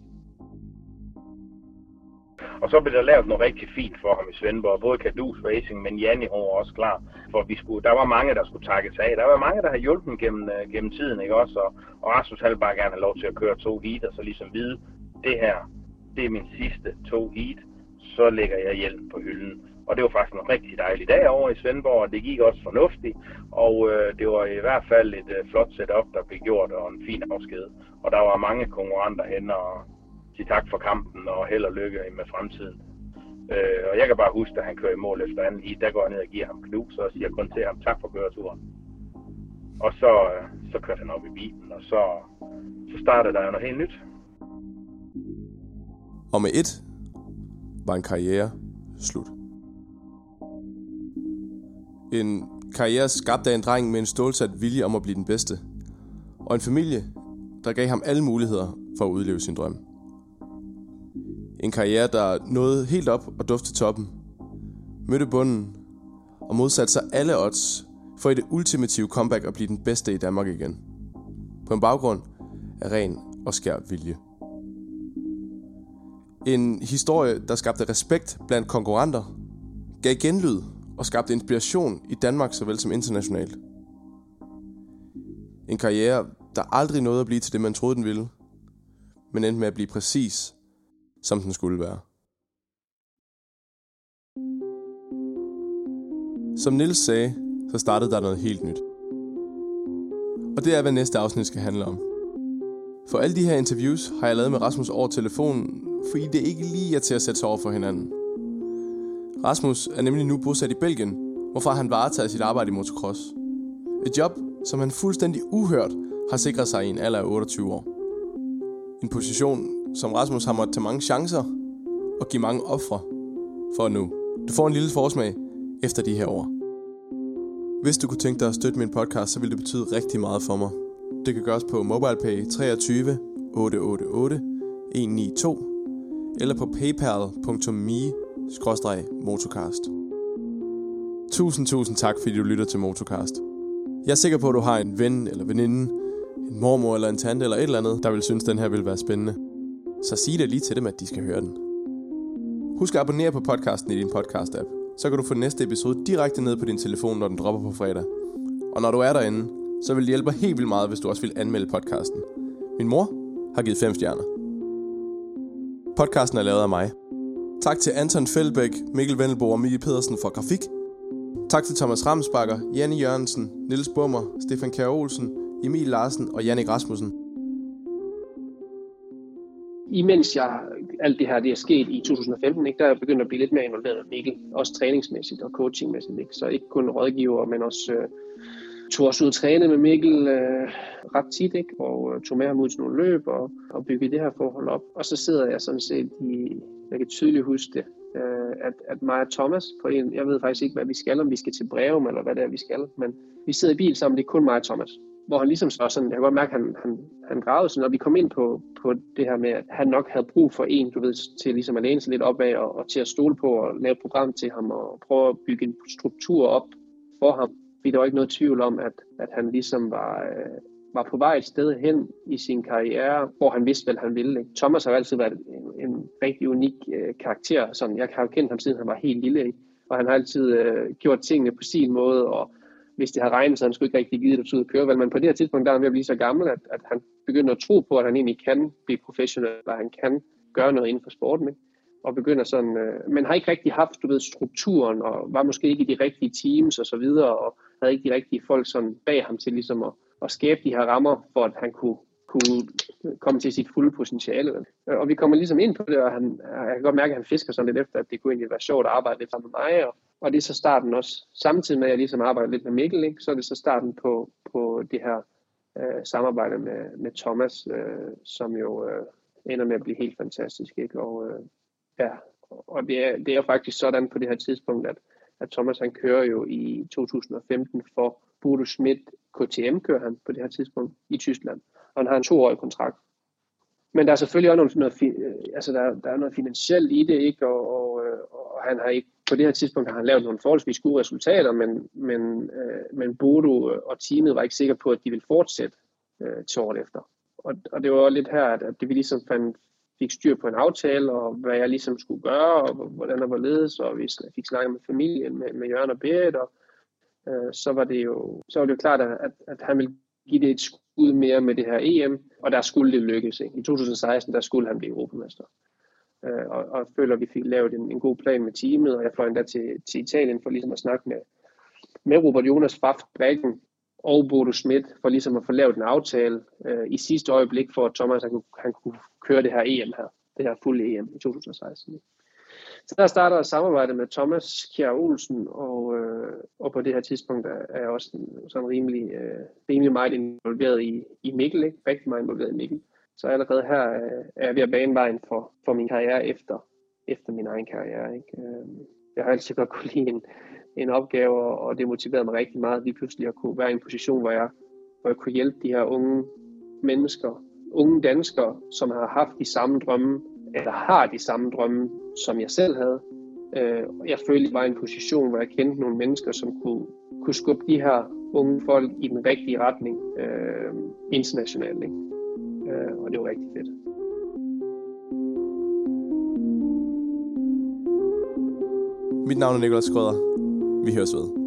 Og så blev der lavet noget rigtig fint for ham i Svendborg. Både Kadus Racing, men Janni var også klar. For vi skulle, der var mange, der skulle takkes af. Der var mange, der har hjulpet gennem, øh, gennem tiden, ikke også? Og, og Rasmus havde bare gerne have lov til at køre to heat, og så ligesom vide, det her, det er min sidste to heat. Så lægger jeg hjelm på hylden. Og det var faktisk en rigtig dejlig dag over i Svendborg, og det gik også fornuftigt. Og øh, det var i hvert fald et øh, flot setup, der blev gjort, og en fin afsked. Og der var mange konkurrenter hen, og sige tak for kampen og held og lykke med fremtiden. Øh, og jeg kan bare huske, at han kører i mål efter anden heat, der går jeg ned og giver ham knus og siger kun til ham tak for køreturen. Og så, øh, så kørte han op i bilen, og så, så startede der jo noget helt nyt. Og med et var en karriere slut. En karriere skabt af en dreng med en stålsat vilje om at blive den bedste. Og en familie, der gav ham alle muligheder for at udleve sin drøm. En karriere, der nåede helt op og duftede toppen. Mødte bunden og modsatte sig alle odds for i det ultimative comeback at blive den bedste i Danmark igen. På en baggrund af ren og skær vilje. En historie, der skabte respekt blandt konkurrenter, gav genlyd og skabte inspiration i Danmark såvel som internationalt. En karriere, der aldrig nåede at blive til det, man troede, den ville, men endte med at blive præcis, som den skulle være. Som Nils sagde, så startede der noget helt nyt. Og det er, hvad næste afsnit skal handle om. For alle de her interviews har jeg lavet med Rasmus over telefonen, fordi det ikke lige er til at sætte sig over for hinanden. Rasmus er nemlig nu bosat i Belgien, hvorfor han varetager sit arbejde i motocross. Et job, som han fuldstændig uhørt har sikret sig i en alder af 28 år. En position, som Rasmus har måttet tage mange chancer og give mange ofre for nu. Du får en lille forsmag efter de her år. Hvis du kunne tænke dig at støtte min podcast, så ville det betyde rigtig meget for mig. Det kan gøres på MobilePay 23 888 192 eller på paypal.me-motocast. Tusind, tusind tak, fordi du lytter til Motocast. Jeg er sikker på, at du har en ven eller veninde, en mormor eller en tante eller et eller andet, der vil synes, den her vil være spændende, så sig det lige til dem, at de skal høre den. Husk at abonnere på podcasten i din podcast-app, så kan du få næste episode direkte ned på din telefon, når den dropper på fredag. Og når du er derinde, så vil det hjælpe helt vildt meget, hvis du også vil anmelde podcasten. Min mor har givet 5 stjerner. Podcasten er lavet af mig. Tak til Anton Feldbæk, Mikkel Vendelbo og Mie Pedersen for grafik. Tak til Thomas Ramsbakker, Janne Jørgensen, Niels Bummer, Stefan Kjær Olsen, Emil Larsen og Jannik Rasmussen. Imens jeg, alt det her det er sket i 2015, ikke, der er jeg begyndt at blive lidt mere involveret med Mikkel, også træningsmæssigt og coachingmæssigt. Ikke? Så ikke kun rådgiver, men også øh, tog også ud og træne med Mikkel øh, ret tit, ikke? og øh, tog med ham ud til nogle løb og, og byggede det her forhold op. Og så sidder jeg sådan set i, jeg kan tydeligt huske det, øh, at, at mig og Thomas, på en, jeg ved faktisk ikke, hvad vi skal, om vi skal til Breum, eller hvad det er, vi skal, men vi sidder i bil sammen, det er kun mig og Thomas. Hvor han ligesom så sådan, jeg kan godt mærke, at han, han, han gravede sådan, og vi kom ind på, på det her med, at han nok havde brug for en, du ved, til ligesom at læne sig lidt opad, og, og til at stole på, og lave et program til ham, og prøve at bygge en struktur op for ham. Fordi der var ikke noget tvivl om, at, at han ligesom var, øh, var på vej et sted hen i sin karriere, hvor han vidste, hvad han ville. Ikke? Thomas har altid været en, en rigtig unik øh, karakter. Sådan, jeg har jo kendt ham siden han var helt lille, ikke? og han har altid øh, gjort tingene på sin måde, og hvis det har regnet, så han skulle ikke rigtig give det ud at køre. Vel? Men på det her tidspunkt, der er han ved at blive så gammel, at, at han begynder at tro på, at han egentlig kan blive professionel, og han kan gøre noget inden for sporten. Ikke? Og begynder sådan, øh, men har ikke rigtig haft, du ved, strukturen, og var måske ikke i de rigtige teams og så videre, og havde ikke de rigtige folk sådan bag ham til ligesom at, at skabe de her rammer, for at han kunne, kunne komme til sit fulde potentiale. Øh, og vi kommer ligesom ind på det, og han, jeg kan godt mærke, at han fisker sådan lidt efter, at det kunne egentlig være sjovt at arbejde lidt sammen med mig, og, og det er så starten også, samtidig med at jeg ligesom arbejder lidt med Mikkel, ikke, så er det så starten på, på det her øh, samarbejde med, med Thomas, øh, som jo øh, ender med at blive helt fantastisk. Ikke? Og, øh, ja, og det er, det er faktisk sådan på det her tidspunkt, at, at Thomas han kører jo i 2015 for Bodo Schmidt KTM kører han på det her tidspunkt i Tyskland, og han har en toårig kontrakt. Men der er selvfølgelig også noget, noget, øh, altså der, der er noget finansielt i det, ikke? Og, og, øh, og han har ikke, på det her tidspunkt har han lavet nogle forholdsvis gode resultater, men, men, øh, men Bodo og teamet var ikke sikre på, at de ville fortsætte øh, til året efter. Og, og det var lidt her, at, at det vi ligesom fandt, fik styr på en aftale, og hvad jeg ligesom skulle gøre, og hvordan der var ledes, og vi fik snakket med familien, med, med Jørgen og Berit, og øh, så var det jo så var det jo klart, at, at han ville give det et skud mere med det her EM, og der skulle det lykkes. Ikke? I 2016, der skulle han blive europamester. Øh, og, og jeg føler, at vi fik lavet en, en god plan med teamet, og jeg fløj endda til, til Italien for ligesom at snakke med, med Robert Jonas Faft Brækken og Bodo Schmidt, for ligesom at få lavet en aftale øh, i sidste øjeblik, for at Thomas han kunne, han kunne køre det her EM her, det her fulde EM i 2016. Så der starter et samarbejde med Thomas Kjær Olsen, og, øh, og på det her tidspunkt er, er jeg også sådan rimelig, øh, rimelig meget involveret i, i Mikkel, ikke? rigtig meget involveret i Mikkel. Så allerede her øh, er jeg ved at bane vejen for, for min karriere efter, efter min egen karriere. Ikke? Øh, jeg har altid godt kunne lide en, en opgave, og det motiverede mig rigtig meget lige pludselig at kunne være i en position, hvor jeg, hvor jeg kunne hjælpe de her unge mennesker, unge danskere, som har haft de samme drømme, eller har de samme drømme, som jeg selv havde. Øh, jeg følte, jeg var i en position, hvor jeg kendte nogle mennesker, som kunne, kunne skubbe de her unge folk i den rigtige retning øh, internationalt. Ikke? Øh, og det var rigtig fedt. Mit navn er Nikolaj Skrøder. Vi høres ved.